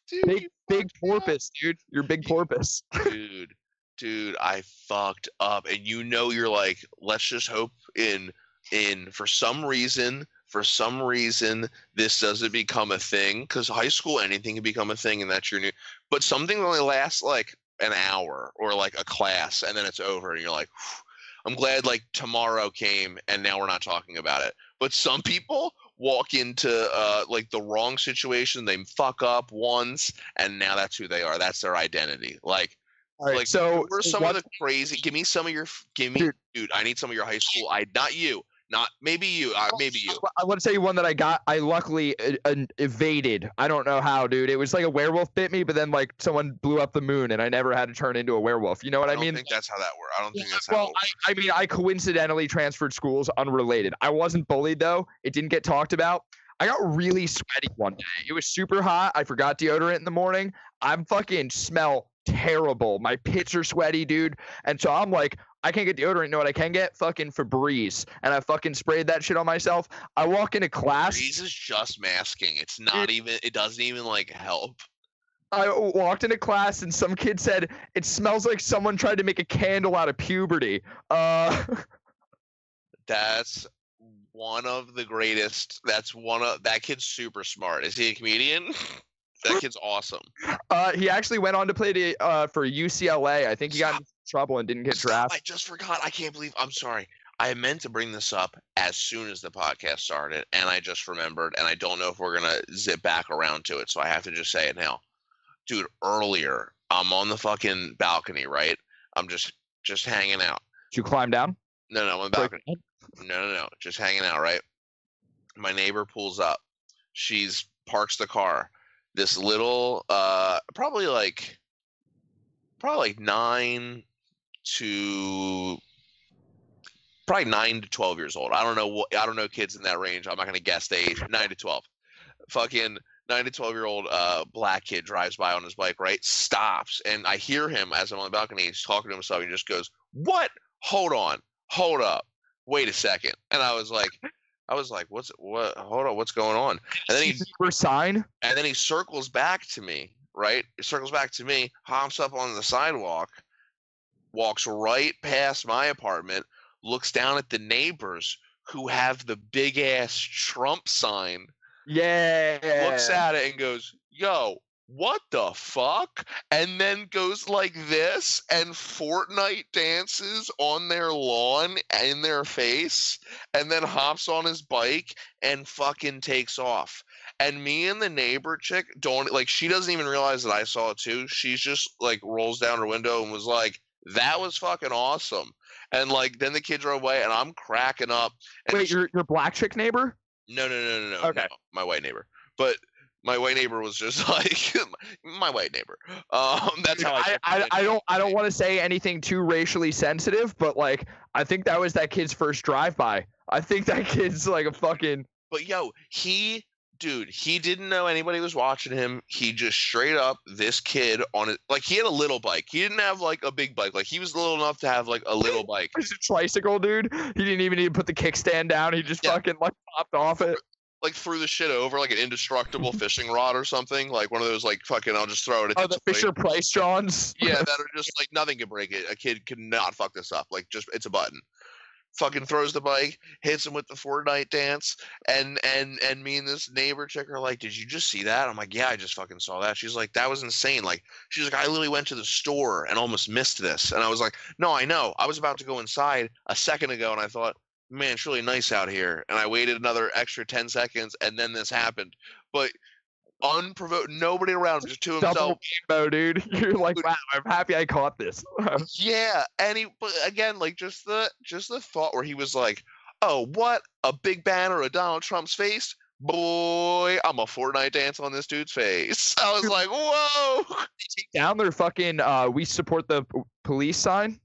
Dude, Big big me up. porpoise, dude. You're big porpoise. dude, dude, I fucked up, and you know you're like, let's just hope in in for some reason, for some reason, this doesn't become a thing because high school anything can become a thing, and that's your new. But something only lasts like an hour or like a class, and then it's over, and you're like. I'm glad like tomorrow came and now we're not talking about it. But some people walk into uh, like the wrong situation, they fuck up once, and now that's who they are. That's their identity. Like right, like, so who are some what- of the crazy? Give me some of your. Give me, Dude. dude. I need some of your high school. I not you, not maybe you. Uh, maybe you. I want to tell you one that I got. I luckily uh, evaded. I don't know how, dude. It was like a werewolf bit me, but then like someone blew up the moon, and I never had to turn into a werewolf. You know what I, mean? I don't mean? think that's how that works. I don't think that's how. well, it works. I, I mean, I coincidentally transferred schools unrelated. I wasn't bullied though. It didn't get talked about. I got really sweaty one day. It was super hot. I forgot deodorant in the morning. I'm fucking smell terrible. My pits are sweaty, dude. And so I'm like, I can't get deodorant. You know what I can get? Fucking Febreze. And I fucking sprayed that shit on myself. I walk into class. Breeze is just masking. It's not even. It doesn't even like help. I walked into class and some kid said, It smells like someone tried to make a candle out of puberty. Uh That's one of the greatest. That's one of that kid's super smart. Is he a comedian? that kid's awesome. Uh, he actually went on to play the, uh, for UCLA. I think he got in trouble and didn't get Stop, drafted. I just forgot. I can't believe. I'm sorry. I meant to bring this up as soon as the podcast started, and I just remembered, and I don't know if we're gonna zip back around to it, so I have to just say it now, dude. Earlier, I'm on the fucking balcony, right? I'm just just hanging out. Did you climb down? No, no, I'm on the balcony. No, no, no, just hanging out, right? My neighbor pulls up. She's parks the car. This little, uh, probably like, probably like nine to, probably nine to twelve years old. I don't know what, I don't know kids in that range. I'm not gonna guess the age. Nine to twelve. Fucking nine to twelve year old uh black kid drives by on his bike, right? Stops, and I hear him as I'm on the balcony. He's talking to himself. He just goes, "What? Hold on, hold up." wait a second and i was like i was like what's what hold on what's going on and then he sign. and then he circles back to me right he circles back to me hops up on the sidewalk walks right past my apartment looks down at the neighbors who have the big ass trump sign Yeah. looks at it and goes, "Yo, what the fuck?" And then goes like this and Fortnite dances on their lawn in their face and then hops on his bike and fucking takes off. And me and the neighbor chick don't like she doesn't even realize that I saw it too. She's just like rolls down her window and was like, "That was fucking awesome." And like then the kids drove away and I'm cracking up. And Wait, your your black chick neighbor? no, no, no, no, no, Okay. no. My white neighbor. But my white neighbor was just like my white neighbor. Um, that's how I. I, I, I don't I don't want to say anything too racially sensitive, but like I think that was that kid's first drive by. I think that kid's like a fucking But yo, he, dude, he didn't know anybody was watching him. He just straight up, this kid on it, like he had a little bike. He didn't have like a big bike. Like he was little enough to have like a little bike. he's a tricycle dude. He didn't even need to put the kickstand down. He just Yeah. fucking like popped off it. Like threw the shit over like an indestructible fishing rod or something. Like one of those like fucking. I'll just throw it. At Oh, the. Fisher Price Johns. yeah, that are just like nothing can break it. A kid could not fuck this up. Like just it's a button. Fucking throws the bike, hits him with the Fortnite dance, and and and me and this neighbor chick are like, "Did you just see that?" I'm like, "Yeah, I just fucking saw that." She's like, "That was insane." Like she's like, "I literally went to the store and almost missed this," and I was like, "No, I know. I was about to go inside a second ago, and I thought, man, it's really nice out here." And I waited another extra ten seconds, and then this happened. But unprovoked, nobody around, just to himself. Double rainbow, dude. You're like, wow, I'm happy I caught this. Yeah, and he, but again, like just the just the thought where he was like, "Oh, what a big banner of Donald Trump's face." Boy, I'm a Fortnite dance on this dude's face. I was like, "Whoa!" Take down their fucking uh, "We support the p- police" sign.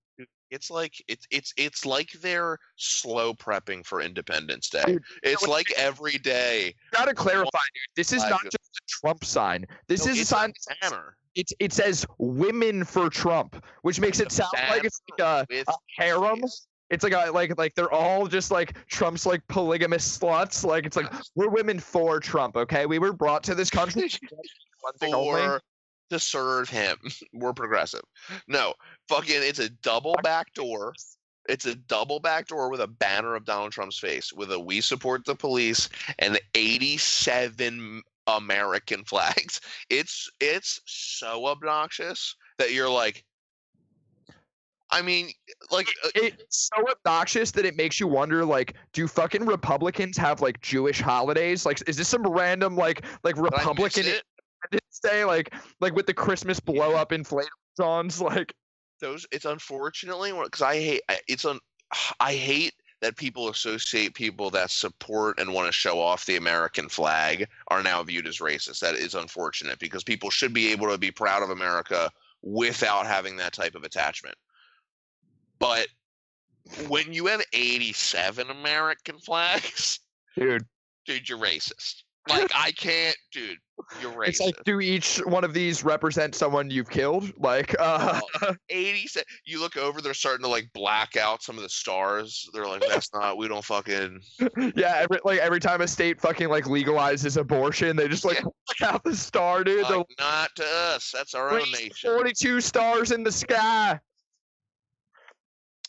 It's like it's it's it's like they're slow prepping for Independence Day. Dude, It's what- like every day. Gotta clarify, dude. This is not just a Trump sign. This No, is a sign. a banner It's it says "Women for Trump," which makes it sound like it's like a, a harem. It's like a, like like they're all just like Trump's like polygamous sluts. Like it's like we're women for Trump. Okay, we were brought to this country for one thing only. To serve him. We're progressive. No, fucking, it's a double back door. It's a double back door with a banner of Donald Trump's face with a "We support the police" and 87 American flags. It's it's so obnoxious that you're like. I mean, like, uh, It's so obnoxious that it makes you wonder. Like, do fucking Republicans have like Jewish holidays? Like, is this some random like like did I miss Republican Day? Like like with the Christmas blow up inflatable zones? Like, those it's unfortunately because I hate it's un I hate that people associate people that support and want to show off the American flag are now viewed as racist. That is unfortunate because people should be able to be proud of America without having that type of attachment. But when you have 87 American flags, dude, dude, you're racist. Like I can't, dude, you're racist. it's like do each one of these represent someone you've killed? Like, uh, 80 you look over they're starting to like black out some of the stars they're like that's not we don't fucking yeah, every like every time a state fucking like legalizes abortion, they just like Yeah. black out the star, dude. They're not to us that's our own nation 42 stars in the sky.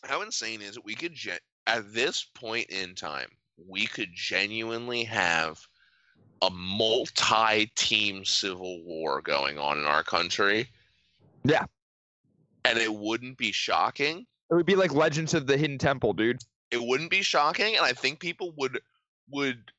how insane is it we could gen- at this point in time we could genuinely have a multi-team civil war going on in our country Yeah. and it wouldn't be shocking It would be like Legends of the Hidden Temple, dude. it wouldn't be shocking and i think people would would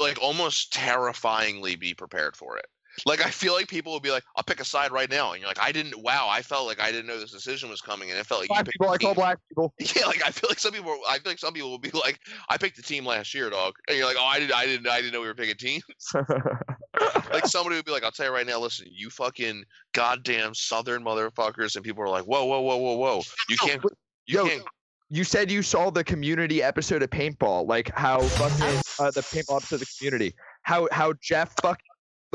like almost terrifyingly be prepared for it like i feel like people would be like i'll pick a side right now and you're like i didn't wow i felt like i didn't know this decision was coming and it felt like you Black people, I call black people. yeah like i feel like some people i feel like some people will be like i picked the team last year dog and you're like oh i didn't i didn't i didn't know we were picking teams. Like somebody would be like i'll tell you right now listen you fucking goddamn southern motherfuckers and people are like whoa whoa whoa whoa whoa. You can't you Yo, can't you said you saw the community episode of Paintball, like how fucking uh, the paintball episode of the community, how how Jeff fuck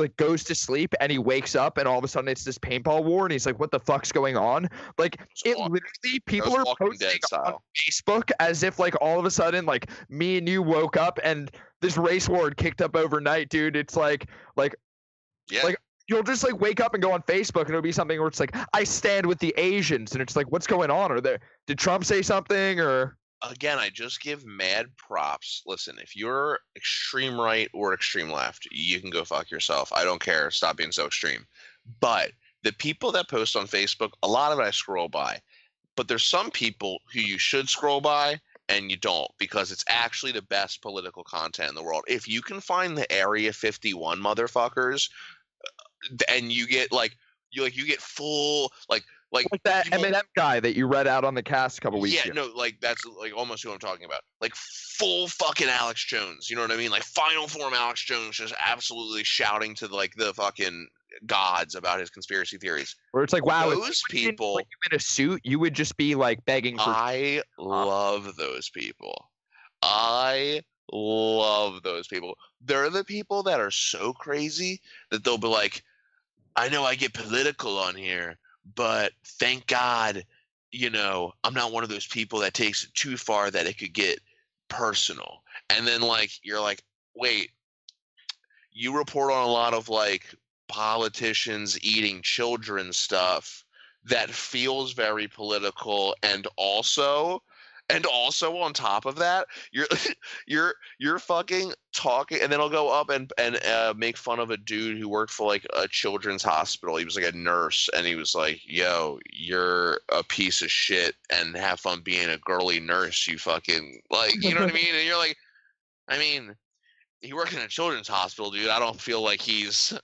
like goes to sleep and he wakes up and all of a sudden it's this paintball war and he's like, what the fuck's going on? Like it literally people are posting on. Facebook as if like all of a sudden like me and you woke up and this race war had kicked up overnight, dude. It's like like Yeah. like, you'll just like wake up and go on Facebook and it'll be something where it's like I stand with the Asians and it's like what's going on? Are there did Trump say something or again, I just give mad props. Listen, if you're extreme right or extreme left, you can go fuck yourself. I don't care. Stop being so extreme. But the people that post on Facebook, a lot of it I scroll by. But there's some people who you should scroll by and you don't because it's actually the best political content in the world. If you can find the Area 51 motherfuckers uh, and you get like you like you get full like like like that Eminem guy that you read out on the cast a couple weeks yeah, ago? no, like that's like almost who I'm talking about. Like full fucking Alex Jones. You know what I mean? Like final form Alex Jones just absolutely shouting to like the fucking gods about his conspiracy theories. Where it's like, wow, if Those people in a suit, you would just be like begging for. I love those people. I love those people. They're the people that are so crazy that they'll be like, I know I get political on here, but thank God, you know, I'm not one of those people that takes it too far that it could get personal. And then, like, you're like, wait, you report on a lot of like politicians eating children stuff that feels very political and also and also on top of that you're you're you're fucking talking and then i'll go up and and uh, make fun of a dude who worked for like a children's hospital he was like a nurse and he was like yo you're a piece of shit and have fun being a girly nurse you fucking like you know what i mean and you're like i mean he worked in a children's hospital, dude. I don't feel like he's.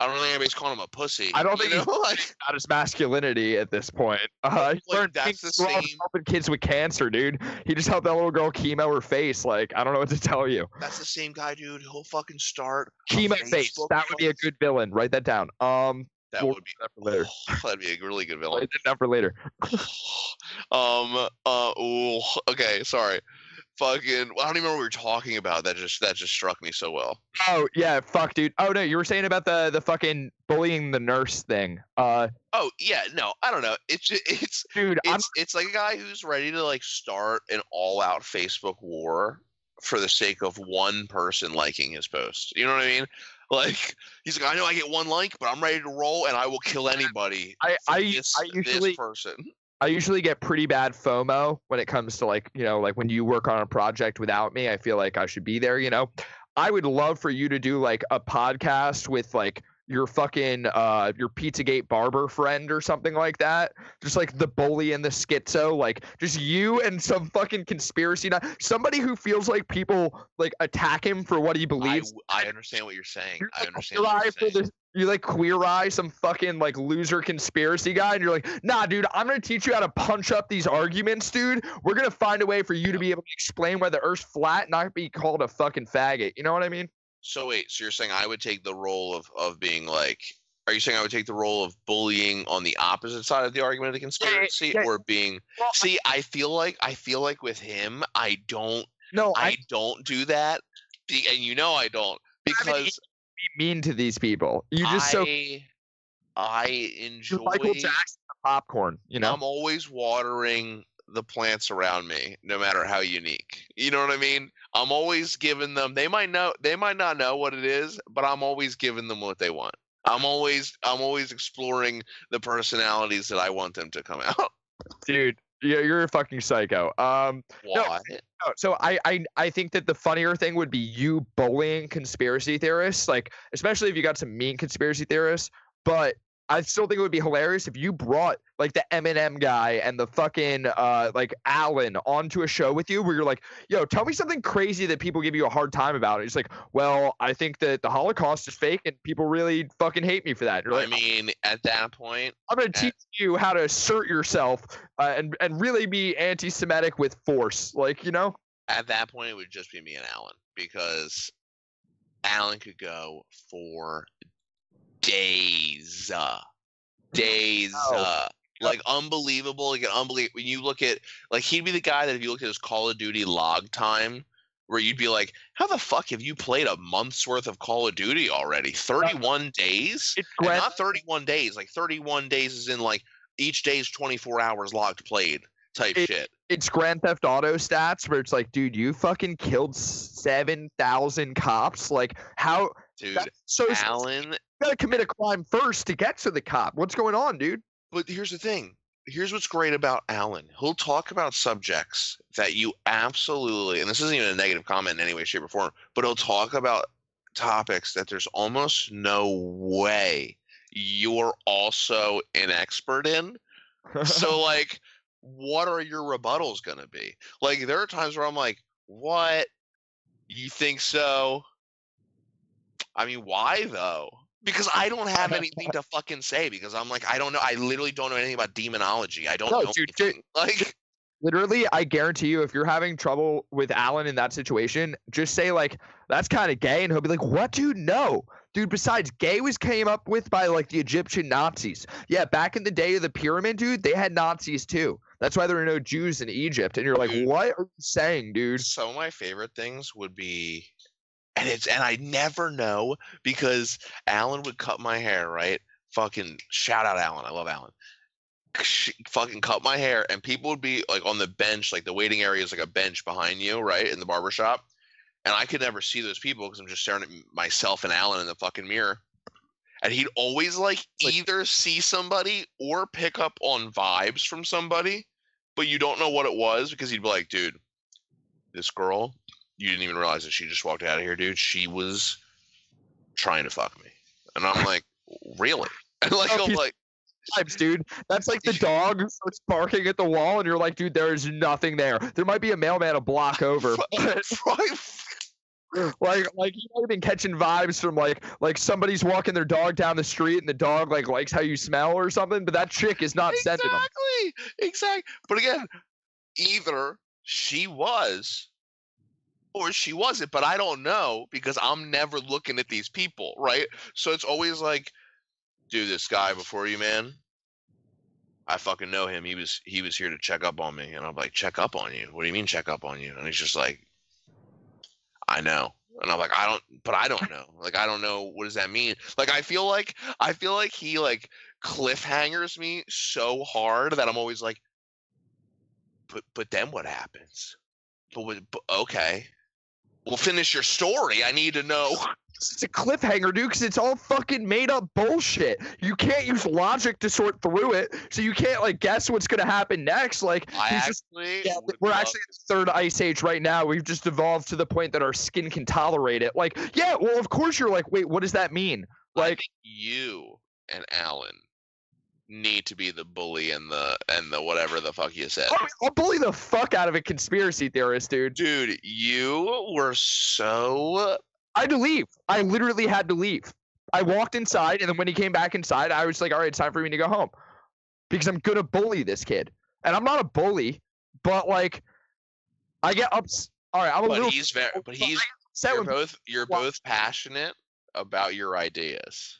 I don't think anybody's calling him a pussy. I don't think he's know? like Out his masculinity at this point. Uh, he Like, learned that's the same- helping kids with cancer, dude. He just helped that little girl chemo her face. Like I don't know what to tell you. that's the same guy, dude. He'll fucking start. Chemo face. That would be a good villain. Write that down. Um, That we'll would be. that for later. that'd be a really good villain. Write that down for later. um. Uh. Ooh. Okay. Sorry. Fucking. I don't even remember what we were talking about. That just that just struck me so well. Oh yeah, fuck, dude. Oh no, you were saying about the the fucking bullying the nurse thing. Uh, Oh yeah. No. I don't know. It's it's dude, I'm it's it's like a guy who's ready to like start an all-out Facebook war for the sake of one person liking his post. You know what I mean? Like he's like, I know I get one like, but I'm ready to roll, and I will kill anybody. I I this, I usually this person. I usually get pretty bad FOMO when it comes to like, you know, like when you work on a project without me, I feel like I should be there, you know. I would love for you to do like a podcast with like your fucking uh your Pizzagate barber friend or something like that. Just like the bully and the schizo, like just you and some fucking conspiracy nut. Somebody who feels like people like attack him for what he I, believes. w- I understand what you're saying. You're I understand queer what you're for the- you like queer eye some fucking like loser conspiracy guy, and you're like, nah, dude, I'm gonna teach you how to punch up these arguments, dude. We're gonna find a way for you to be able to explain why the Earth's flat, and not be called a fucking faggot. You know what I mean? So wait, so you're saying I would take the role of of being like are you saying I would take the role of bullying on the opposite side of the argument of the conspiracy yeah. or being See, I feel like I feel like with him I don't no, I, I don't do that. And you know I don't I mean, because be mean to these people. You just so I I enjoy Michael Jackson the popcorn. You know? I'm always watering the plants around me, no matter how unique. You know what I mean? I'm always giving them. They might know. They might not know what it is, but I'm always giving them what they want. I'm always. I'm always exploring the personalities that I want them to come out. dude. You're, you're a fucking psycho. Um, No, No, so I, I I think that the funnier thing would be you bullying conspiracy theorists, like especially if you got some mean conspiracy theorists. But I still think it would be hilarious if you brought like the Eminem guy and the fucking uh like Allen onto a show with you where you're like, yo, tell me something crazy that people give you a hard time about. It's like, well, I think that the Holocaust is fake and people really fucking hate me for that. You're I mean, at that point, I'm gonna uh, teach you how to assert yourself uh, and and really be anti-Semitic with force, like you know. at that point, it would just be me and Alan because Alan could go for days, days, Oh. uh, like unbelievable. Like unbelievable. When you look at, like, he'd be the guy that if you look at his Call of Duty log time, where you'd be like, how the fuck have you played a month's worth of Call of Duty already? 31 days? It's Grand not 31 days. Like 31 days is in like each day's 24 hours logged played type It- shit. it's Grand Theft Auto stats where it's like, dude, you fucking killed seven thousand cops. Like, how? Dude, That's so Alan you gotta commit a crime first to get to the cop. What's going on, dude? But here's the thing. Here's what's great about Alan. He'll talk about subjects that you absolutely, and this isn't even a negative comment in any way, shape, or form, but he'll talk about topics that there's almost no way you're also an expert in. So, like, what are your rebuttals going to be? Like, there are times where I'm like, what? You think so? I mean, why though? Because I don't have anything to fucking say because I'm like, I don't know. I literally don't know anything about demonology. I don't No, know dude, anything. Like, Literally, I guarantee you, if you're having trouble with Alan in that situation, just say like, "That's kind of gay," and he'll be like, "What, dude? No, dude. Besides, gay was came up with by like the Egyptian Nazis. Yeah, back in the day of the pyramid, dude, they had Nazis too. That's why there are no Jews in Egypt." And you're like, Dude. "What are you saying, dude?" some of my favorite things would be, and it's and I never know because Alan would cut my hair, right? Fucking shout out Alan. I love Alan. Fucking cut my hair, and people would be like on the bench, like the waiting area is like a bench behind you, right, in the barbershop. And I could never see those people because I'm just staring at myself and Alan in the fucking mirror. And he'd always like like- either see somebody or pick up on vibes from somebody, but you don't know what it was because he'd be like, dude, this girl, you didn't even realize that she just walked out of here, dude. She was trying to fuck me. And I'm like, really? And like, Oh, I'm like, Vibes, dude. That's like the dog starts barking at the wall, and you're like, dude, there is nothing there. There might be a mailman a block over. but- like like you might have been catching vibes from like like somebody's walking their dog down the street and the dog like likes how you smell or something, but that chick is not sending them. exactly, exactly. But again, either she was or she wasn't, but I don't know because I'm never looking at these people, right? So it's always like, do this guy before you, man. I fucking know him. He was he was here to check up on me, and I'm like, check up on you? What do you mean check up on you? And he's just like, I know. And I'm like, I don't, but I don't know. Like, I don't know. What does that mean? Like, I feel like, I feel like he like cliffhangers me so hard that I'm always like, but, but then what happens? But, but okay. Well, finish your story. I need to know. It's a cliffhanger, dude, because it's all fucking made up bullshit. You can't use logic to sort through it, so you can't like guess what's gonna happen next. Like I he's just Yeah, we're actually in the third ice age right now. We've just evolved to the point that our skin can tolerate it. Like, yeah, well, of course you're like, wait, what does that mean? Like, you and Alan need to be the bully and the and the whatever the fuck you said. I'll, bully the fuck out of a conspiracy theorist, dude. Dude, you were so I had to leave. I literally had to leave. I walked inside, and then when he came back inside, I was like, all right, it's time for me to go home because I'm gonna bully this kid, and I'm not a bully, but like, I get ups. All right, I'm a but little he's very but he's you're both you're both passionate about your ideas.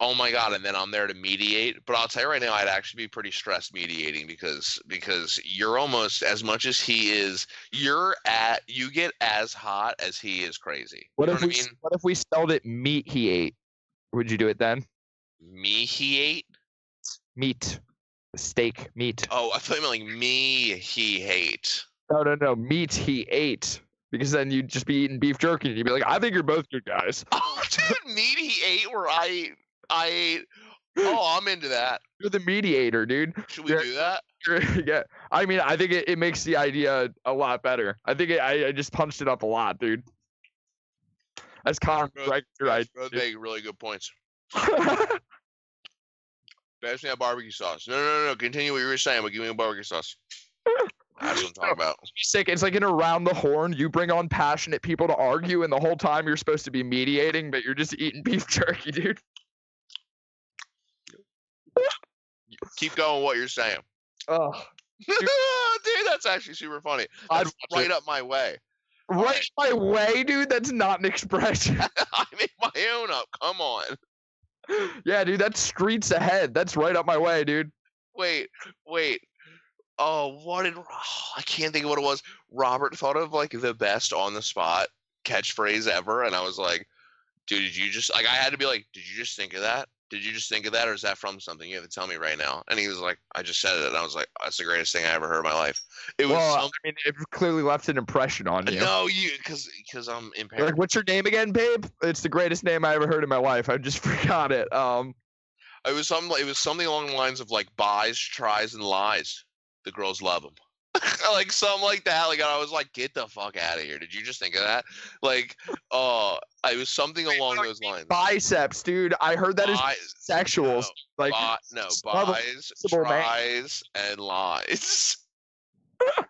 Oh my god, and then I'm there to mediate. But I'll tell you right now, I'd actually be pretty stressed mediating because because you're almost as much as he is, you're at you get as hot as he is crazy. What you if we I mean? what if we spelled it meat he ate? Would you do it then? Me he ate? Meat, steak, meat. Oh, I thought you meant like me he hate. No, no, no, meat he ate. Because then you'd just be eating beef jerky and you'd be like, I think you're both good guys. Oh dude, meat he ate where I I ate Oh, I'm into that. You're the mediator, dude. Should we You're- do that? Yeah. I mean, I think it, it makes the idea a lot better. I think it, I, I just punched it up a lot, dude. That's Conor McGregor Both make really good points. Pass me that barbecue sauce. No, no, no, no. Continue what you were saying, but give me a barbecue sauce. That's what I'm talking about. Sick. It's like an around the horn. You bring on passionate people to argue, and the whole time you're supposed to be mediating, but you're just eating beef jerky, dude. Keep going what you're saying. Oh, Dude, that's actually super funny. I'd right up my way. right my way, dude. That's not an expression. I made my own up. Come on. yeah, dude. That's streets ahead. That's right up my way, dude. Wait, wait. Oh, what did oh, I can't think of what it was. Robert thought of like the best on the spot catchphrase ever, and I was like, dude, did you just like I had to be like, did you just think of that? Did you just think of that, or is that from something? You have to tell me right now. And he was like, I just said it, and I was like, that's the greatest thing I ever heard in my life. It was Well, some, I mean, it clearly left an impression on you. no, you because because I'm You're impaired. like, what's your name again, babe? It's the greatest name I ever heard in my life. I just forgot it. Um, It was some. It was something along the lines of like buys, tries, and lies. The girls love them. like something like that. Like I was like, get the fuck out of here. Did you just think of that? Like, uh, it was something along those lines. biceps, dude. I heard that is Buys- sexuals. Like, buy- no, buys, man. tries, and lies.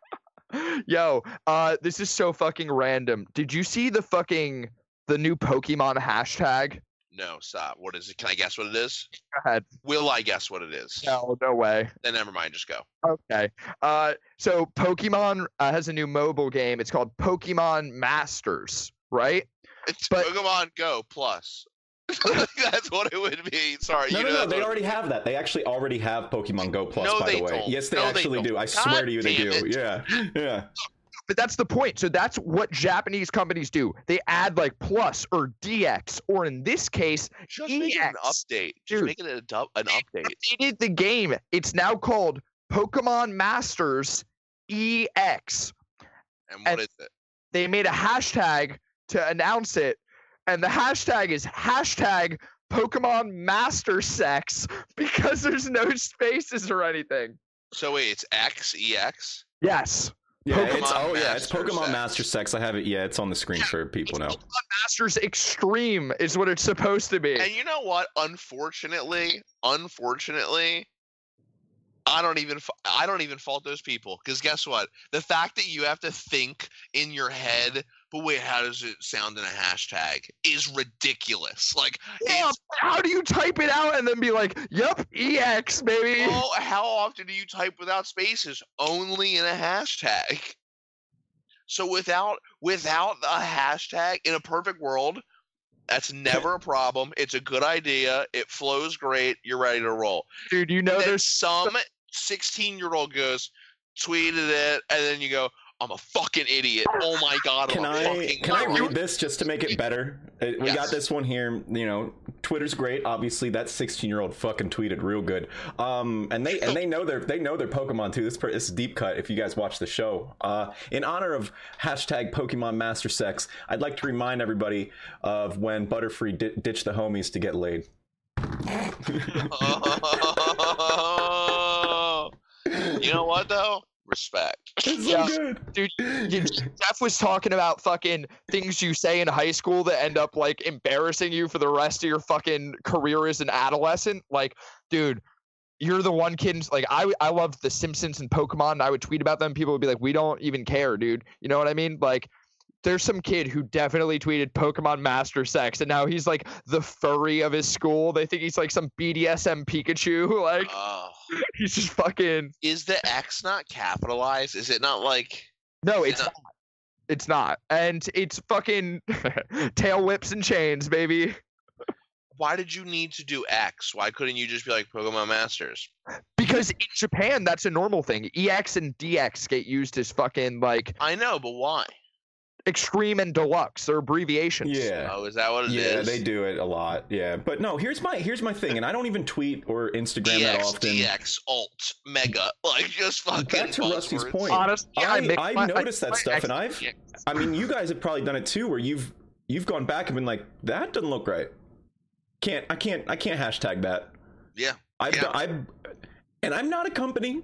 yo, uh, this is so fucking random. Did you see the fucking the new Pokemon hashtag? No, stop. What is it? Can I guess what it is? Go ahead. Will I guess what it is? No, no way. Then never mind. Just go. Okay. Uh, so Pokemon uh, has a new mobile game. It's called Pokemon Masters, right? It's But- Pokemon Go Plus. That's what it would be. Sorry. No, you no, know no. that's They already have that. They actually already have Pokemon Go Plus, No, by they the way. don't. Yes, they No, actually do. don't. I swear to you, they do. it. Yeah, yeah. But that's the point. So that's what Japanese companies do. They add like plus or DX, or in this case, Just make it an update. Just Dude. make it a dub- an update. updated the game. It's now called Pokemon Masters EX. And what And- is it? They made a hashtag to announce it, and the hashtag is hashtag Pokemon Master Sex because there's no spaces or anything. So wait, it's X E X. Yes. Yeah, it's, Pokemon oh yeah, it's Master Pokemon Sex. Master Sex. I have it. Yeah, it's on the screen for people now. Masters Extreme is what it's supposed to be. And you know what? Unfortunately, unfortunately, I don't even I don't even fault those people because guess what? The fact that you have to think in your head but wait, how does it sound in a hashtag? Is ridiculous. Like, Yeah, how do you type it out and then be like, "Yep, ex, baby"? oh, how often do you type without spaces? Only in a hashtag. So without without a hashtag in a perfect world, that's never a problem. It's a good idea. It flows great. You're ready to roll. Dude, you know there's some 16 year old goes tweeted it, and then you go, "I'm a fucking idiot." Oh my god, Can i can I read this just to make it better? Uh, We got this one here. You know, Twitter's great. Obviously, that 16 year old fucking tweeted real good. Um, and they and they know their they know their Pokemon too. This per- this is deep cut. If you guys watch the show, uh, in honor of hashtag Pokemon Master Sex, I'd like to remind everybody of when Butterfree di- ditched the homies to get laid. You know what though? Respect. It's so good. dude. you- Jeff was talking about fucking things you say in high school that end up like embarrassing you for the rest of your fucking career as an adolescent. Like, dude, you're the one kid. Like, I I loved The Simpsons and Pokemon. And I would tweet about them. People would be like, "We don't even care, dude." You know what I mean? Like. There's some kid who definitely tweeted Pokemon Master Sex, and now he's like the furry of his school. They think he's like some BDSM Pikachu. Like Oh. he's just fucking. is the X not capitalized? Is it not like No, Is it it's not- not. It's not. And it's fucking tail whips and chains, baby. why did you need to do X? Why couldn't you just be like Pokemon Masters? Because in Japan, that's a normal thing. EX and DX get used as fucking like I know, but why? Extreme and deluxe. They're abbreviations. Yeah. Oh, is that what it is? Yeah, they do it a lot. Yeah, but no. Here's my here's my thing, and I don't even tweet or Instagram that EX, often. DX, Alt, Mega, like just fucking. Back to Rusty's buzzwords. point. Honestly, I, I, mix I've my- I noticed that mix my stuff, and I've, Yeah. I mean, you guys have probably done it too, where you've you've gone back and been like, that doesn't look right. Can't I can't I can't hashtag that. Yeah. I've Yeah. I've and I'm not a company.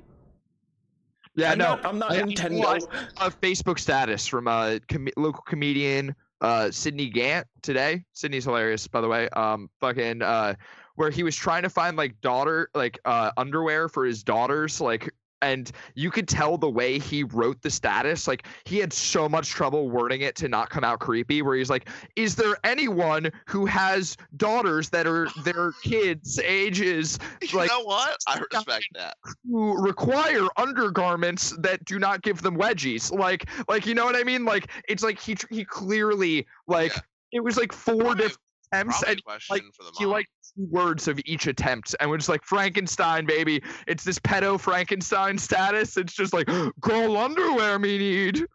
Yeah, I'm no. not, I'm not I- Nintendo. a Facebook status from a com- local comedian, uh, Sydney Gant today. Sydney's hilarious, by the way. Um, fucking, uh, where he was trying to find like daughter, like uh, underwear for his daughters, like. And you could tell the way he wrote the status, like he had so much trouble wording it to not come out creepy. Where he's like, "Is there anyone who has daughters that are their kids' ages like You Like- know what? I respect that. who require undergarments that do not give them wedgies. Like, like you know what I mean? Like, it's like he he clearly like Yeah. it was like four different attempts, Probably and a question for the he like two words of each attempt, and was like Frankenstein, baby. It's this pedo Frankenstein status. It's just like girl underwear me need.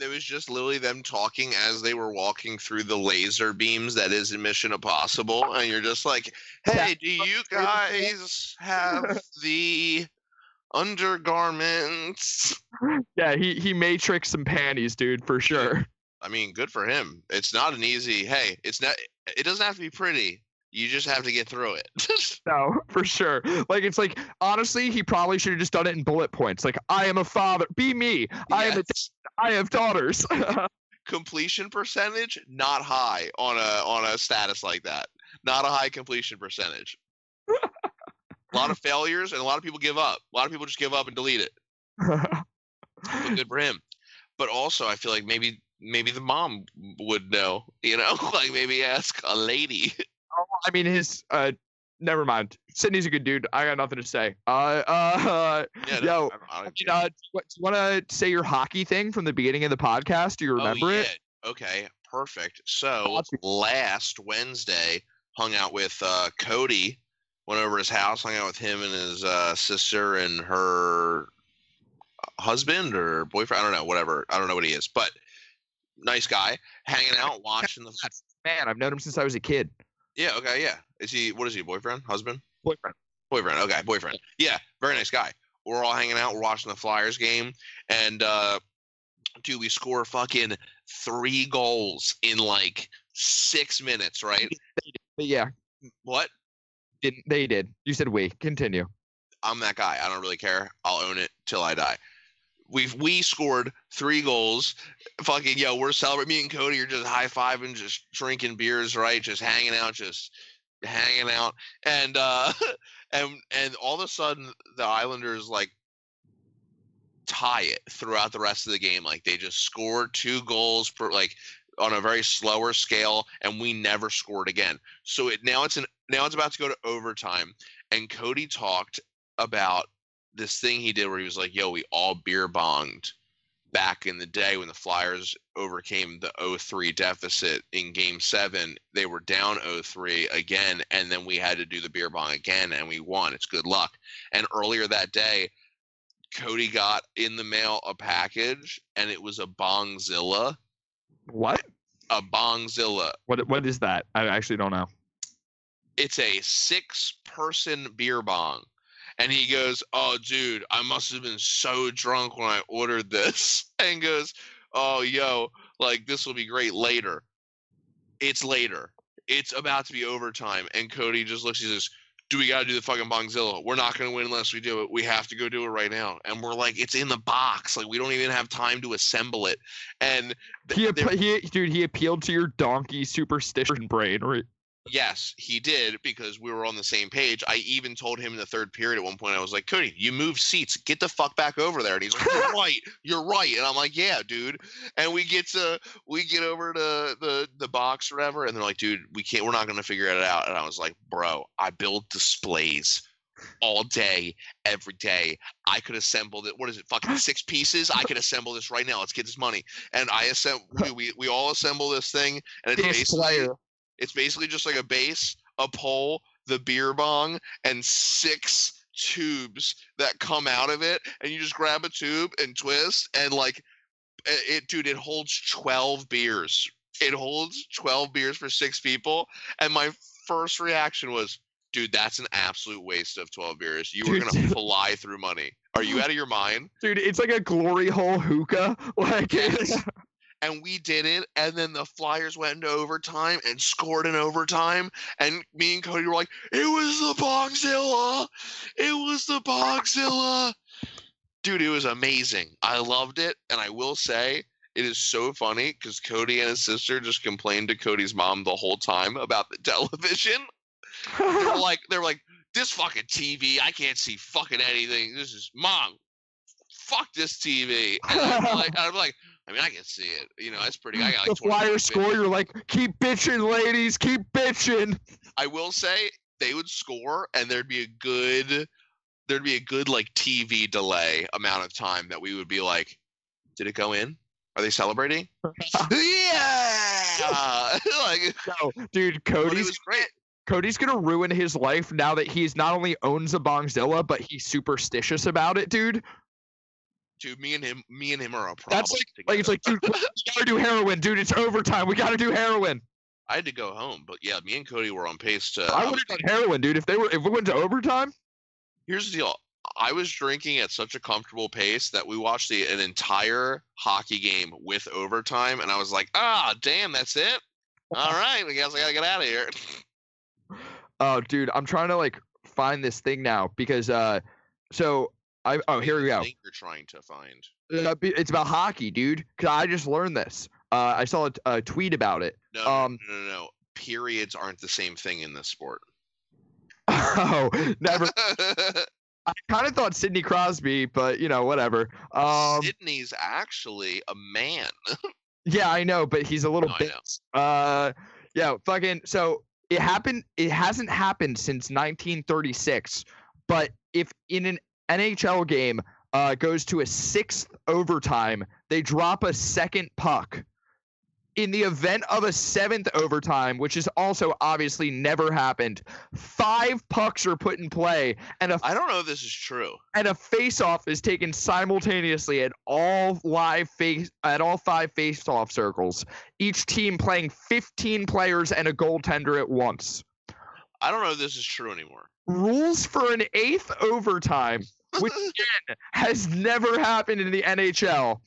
it was just literally them talking as they were walking through the laser beams that is in Mission Impossible, and you're just like, "Hey, do you guys have the undergarments?" Yeah, he he matrix some panties, dude, for sure. I mean, good for him. It's not an easy. Hey, it's not. It doesn't have to be pretty. You just have to get through it. No, for sure. Like it's like honestly, he probably should have just done it in bullet points. Like I am a father. Be me. I am a Yes. I have daughters. completion percentage not high on a on a status like that. Not a high completion percentage. a lot of failures and a lot of people give up. A lot of people just give up and delete it. But good for him. But also, I feel like maybe maybe the mom would know. You know, like maybe ask a lady. I mean, his. uh Never mind. Sydney's a good dude. I got nothing to say. Uh, uh, Yeah, no, I- I don't you care. know, what, do you want to say your hockey thing from the beginning of the podcast? Do you remember oh, it? Okay, perfect. So last Wednesday, hung out with uh, Cody. Went over to his house, hung out with him and his uh, sister and her husband or boyfriend. I don't know, whatever. I don't know what he is, but nice guy, hanging out, watching the. Man, I've known him since I was a kid. Yeah. Okay. Yeah. Is he? What is he? Boyfriend? Husband? Boyfriend. Boyfriend. Okay, boyfriend. Yeah, very nice guy. We're all hanging out. We're watching the Flyers game, and uh, dude, we score fucking three goals in like six minutes. Right? Yeah, What? didn't they did? You said we. Continue. I'm that guy. I don't really care. I'll own it till I die. We've we scored three goals. Fucking yo, we're celebrating. Me and Cody are just high fiving, just drinking beers, right? Just hanging out, just hanging out, and uh, and and all of a sudden the Islanders like tie it throughout the rest of the game. Like they just scored two goals per like on a very slower scale, and we never scored again. So it now it's an now it's about to go to overtime, and Cody talked about this thing he did where he was like, "Yo, we all beer bonged." Back in the day when the Flyers overcame the 0-3 deficit in game 7, they were down 0-3 again and then we had to do the beer bong again and we won. It's good luck. And earlier that day, Cody got in the mail a package and it was a Bongzilla. What? A Bongzilla. What? What is that? I actually don't know. It's a six person beer bong. And he goes, Oh, dude, I must have been so drunk when I ordered this. And goes, Oh, yo, like this will be great later. It's later. It's about to be overtime. And Cody just looks, he says, do we got to do the fucking Bongzilla? We're not going to win unless we do it. We have to go do it right now. And we're like, it's in the box. Like we don't even have time to assemble it. And th- he, he, dude, he appealed to your donkey superstition brain, right? Yes, he did because we were on the same page. I even told him in the third period at one point, I was like, Cody, you move seats. Get the fuck back over there. And he's like, You're right. You're right. And I'm like, Yeah, dude. And we get to we get over to the the box or whatever, and they're like, dude, we can't we're not gonna figure it out. And I was like, Bro, I build displays all day, every day. I could assemble it. What is it? Fucking six pieces. I could assemble this right now. Let's get this money. And I assemble. We, we, we all assemble this thing, and it's basically it's basically just like a base, a pole, the beer bong, and six tubes that come out of it. And you just grab a tube and twist, and like it, dude, it holds 12 beers. It holds 12 beers for six people. And my first reaction was, dude, that's an absolute waste of 12 beers. You were going to fly through money. Are you out of your mind? Dude, it's like a glory hole hookah. Like, yes and we did it. And then the Flyers went into overtime and scored in overtime. And me and Cody were like, "It was the Bongzilla! It was the Bongzilla!" Dude, it was amazing. I loved it, and I will say it is so funny because Cody and his sister just complained to Cody's mom the whole time about the television. they're like, they're like, this fucking TV, I can't see fucking anything. This is mom, fuck this TV. And I'm like, I'm like I mean, I can see it. You know, that's pretty. I got like the Flyers score. You're like, keep bitching, ladies, keep bitching. I will say they would score, and there'd be a good, there'd be a good like TV delay amount of time that we would be like, did it go in? Are they celebrating? yeah. like, no, dude, Cody's was great. Cody's gonna ruin his life now that he's not only owns a Bongzilla, but he's superstitious about it, dude dude. Me and him, me and him are a problem. That's like, like it's like, dude, we gotta do heroin, dude. It's overtime. We gotta do heroin. I had to go home, but yeah, me and Cody were on pace to. I would have done heroin, dude. If they were, if we went to overtime. Here's the deal. I was drinking at such a comfortable pace that we watched the, an entire hockey game with overtime, and I was like, ah, damn, that's it. All right, I guess I gotta get out of here. Oh, dude, I'm trying to like find this thing now because uh, so I oh here we go. Think you're trying to find. Uh, it's about hockey, dude. Cause I just learned this. Uh, I saw a, a, tweet about it. No, um, no, no, no, Periods aren't the same thing in this sport. Oh, never. I kind of thought Sidney Crosby, but you know, whatever. Um, Sidney's actually a man. yeah, I know, but he's a little no, bit. Uh, yeah, fucking. So it happened. It hasn't happened since 1936. But if in an NHL game uh, goes to a sixth overtime, they drop a second puck. In the event of a seventh overtime, which has also obviously never happened, five pucks are put in play, and a I don't know if this is true. And a face-off is taken simultaneously at all live face at all five face-off circles. Each team playing 15 players and a goaltender at once. I don't know if this is true anymore. Rules for an eighth overtime which again has never happened in the NHL,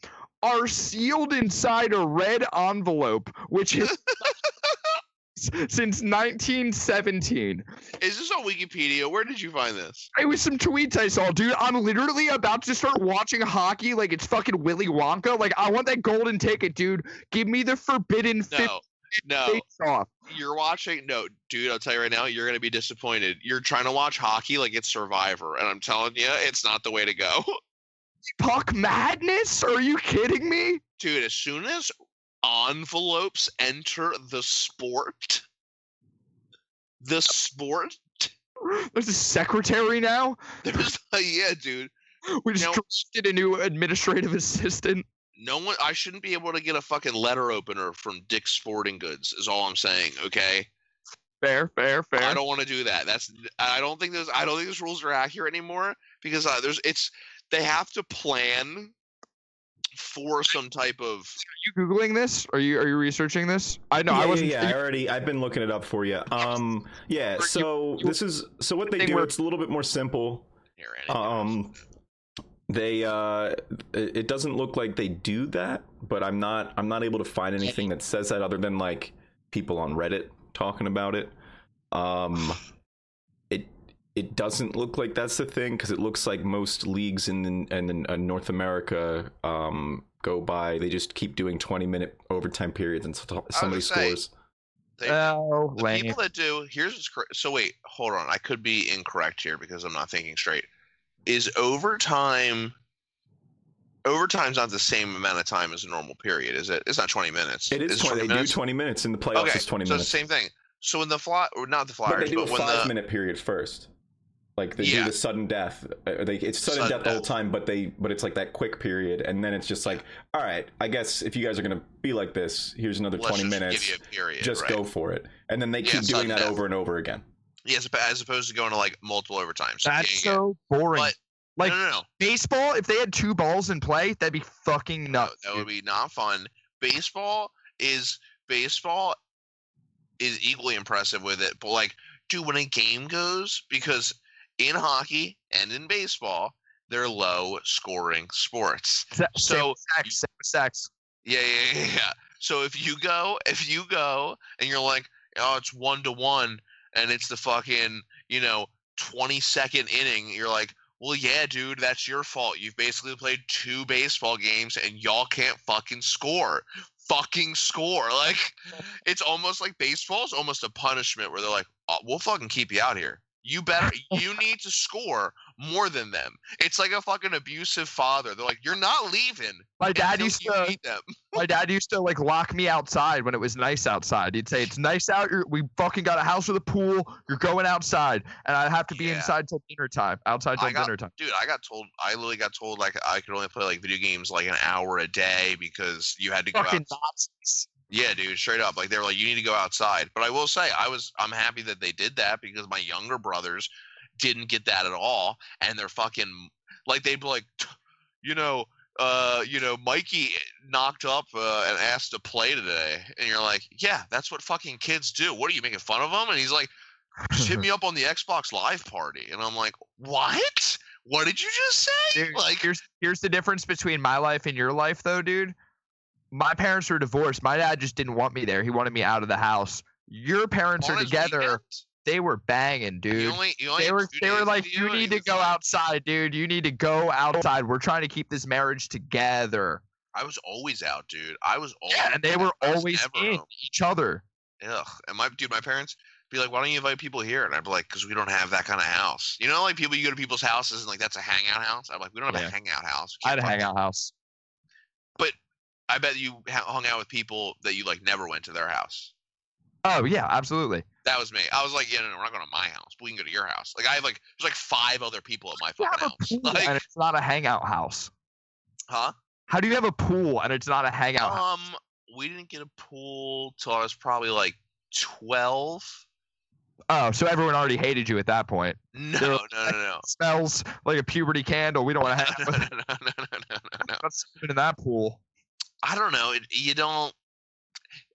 are sealed inside a red envelope, which is since 1917. Is this on Wikipedia? Where did you find this? It was some tweets I saw, dude. I'm literally about to start watching hockey like it's fucking Willy Wonka. Like I want that golden ticket, dude. Give me the forbidden no. No, off. You're watching. No, dude, I'll tell you right now, you're gonna be disappointed. You're trying to watch hockey like it's Survivor, and I'm telling you, it's not the way to go. puck madness? Are you kidding me? dude, as soon as envelopes enter the sport, the sport, There's a secretary now. there's a yeah, dude. We just Now- drafted a new administrative assistant. No one, I shouldn't be able to get a fucking letter opener from Dick's Sporting Goods. Is all I'm saying. Okay, Fair, fair, fair. I don't want to do that. That's I don't think those I don't think those rules are accurate anymore because uh, there's it's they have to plan for some type of Are you googling this? Are you are you researching this? I know yeah, I wasn't. yeah, I already I've been looking it up for you. Um yeah, so this is so what they do it's a little bit more simple. Um they uh it it doesn't look like they do that, but I'm not I'm not able to find anything that says that other than like people on Reddit talking about it. Um it it doesn't look like that's the thing because it looks like most leagues in in, in uh, North America um go by they just keep doing 20 minute overtime periods and somebody say, scores. They- Oh, the lame. people that do here's what's cra- so wait hold on i could be incorrect here because i'm not thinking straight is overtime overtime's not the same amount of time as a normal period is it it's not 20 minutes It is It's 20. They do minutes? 20 minutes in the playoffs. okay It's 20 so minutes. the same thing so when the fly or not the but flyers they but, do a when five the minute period first. Like they do the sudden death. Uh, They, it's sudden, Sudden death the whole time, but they but it's like that quick period, and then it's just like, all right, I guess if you guys are gonna be like this, here's another let's 20 just minutes. give you a period just right? go for it, and then they Yeah, keep doing that death. over and over again. Yes as opposed to going to like multiple overtimes That's yeah, yeah, so boring. But- like no no no baseball, if they had two balls in play, that'd be fucking No, nuts. that would be not fun. Baseball is baseball is equally impressive with it, but like, dude, when a game goes, because in hockey and in baseball, they're low scoring sports. Se- so- sex, sex. Yeah, yeah, yeah, yeah. So if you go, if you go and you're like, oh, it's one to one, and it's the fucking, you know, 20 second inning, you're like, well, yeah, dude, that's your fault. You've basically played two baseball games and y'all can't fucking score. Fucking score. Like, it's almost like baseball is almost a punishment where they're like, oh, we'll fucking keep you out here. You better, you need to score more than them. It's like a fucking abusive father. They're like, you're not leaving. My dad used to. My dad used to like lock me outside when it was nice outside. He'd say, "It's nice out. You're, we fucking got a house with a pool. You're going outside," and I'd have to be Yeah. inside till dinner time. Outside till I got- dinner time. dude i got told i literally got told like i could only play like video games like an hour a day because you had to go out Nazis. Yeah dude straight up like they were like you need to go outside. But i will say i was i'm happy that they did that because my younger brothers didn't get that at all and they're fucking like they'd be like you know uh you know mikey knocked up uh, and asked to play today and you're like yeah that's what fucking kids do. What are you making fun of them and he's like just hit me up on the xbox live party. And i'm like what? What did you just say? Dude, like here's here's the difference between my life and your life, though, dude. My parents were divorced. My dad just didn't want me there. He wanted me out of the house. Your parents on are together. weekends? They were banging, You dude. only, you only They were they were like, you need to go like, outside, dude. You need to go outside. We're trying to keep this marriage together. I was always out, dude. I was always Yeah, and they were always in home. each other. Ugh. And my dude, my parents be like, "Why don't you invite people here?" And I'd be like, "Cause we don't have that kind of house." You know, like people you go to people's houses and like that's a hangout house. I'm like, we don't have Yeah. a hangout house. I had a hangout house. fucking-" I bet you hung out with people that you like never went to their house. Oh yeah, absolutely. That was me. I was like, yeah, no, no, we're not going to my house. But we can go to your house. Like I have like there's like five other people at my You fucking have house. pool Like, and it's not a hangout house. huh? How do you have a pool and it's not a hangout house? Um, we didn't get a pool till I was probably like twelve. Oh, so everyone already hated you at that point. No, no, no, no. Smells like a puberty candle. We don't want to have. no, no, no, no, no, no, no, no. in that pool. I don't know. It, you don't.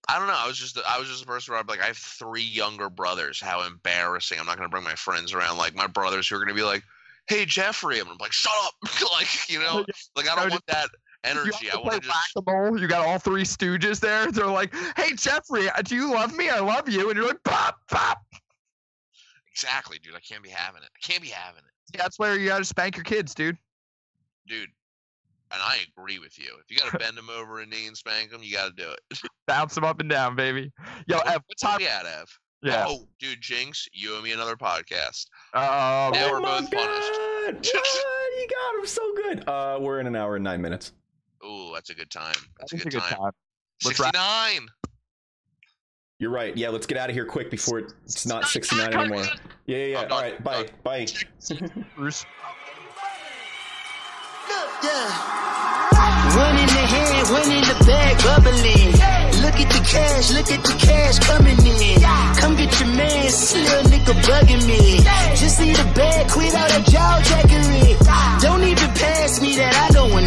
I don't know. I was just I was just a person where I'm like I have three younger brothers. How embarrassing! I'm not gonna bring my friends around. Like my brothers who are gonna be like, "Hey Jeffrey," and I'm like, "Shut up!" like you know, like I don't want that You energy. have I want to just. You got all three stooges there. They're like, "Hey Jeffrey, uh, do you love me? I love you." And you're like, "Pop, pop." exactly, dude. I can't be having it. I can't be having it, That's where you gotta spank your kids, dude. dude. And I agree with you. If you gotta bend them over a knee and spank them, you gotta do it. Bounce them up and down, baby. Yo, What- Ev, what What's time? we at, Ev? Yeah. Oh, dude, Jinx, you owe me another podcast. Oh, Now oh we're my both punished. God! What? he got him so good. Uh, we're in an hour and nine minutes. Ooh, that's a good time. That's a It's good, time. Let's wrap- 69. You're right. Yeah, let's get out of here quick before it's not 69 anymore. Yeah, yeah, yeah. I'm All done. right, bye, bye. Bruce. One in the hand, one in the bag, bubbling. Look at the cash, look at the cash coming in. Come get your man, little nigga bugging me. Just see the bag, quit all that jaw jackery. Don't even pass me that, I don't want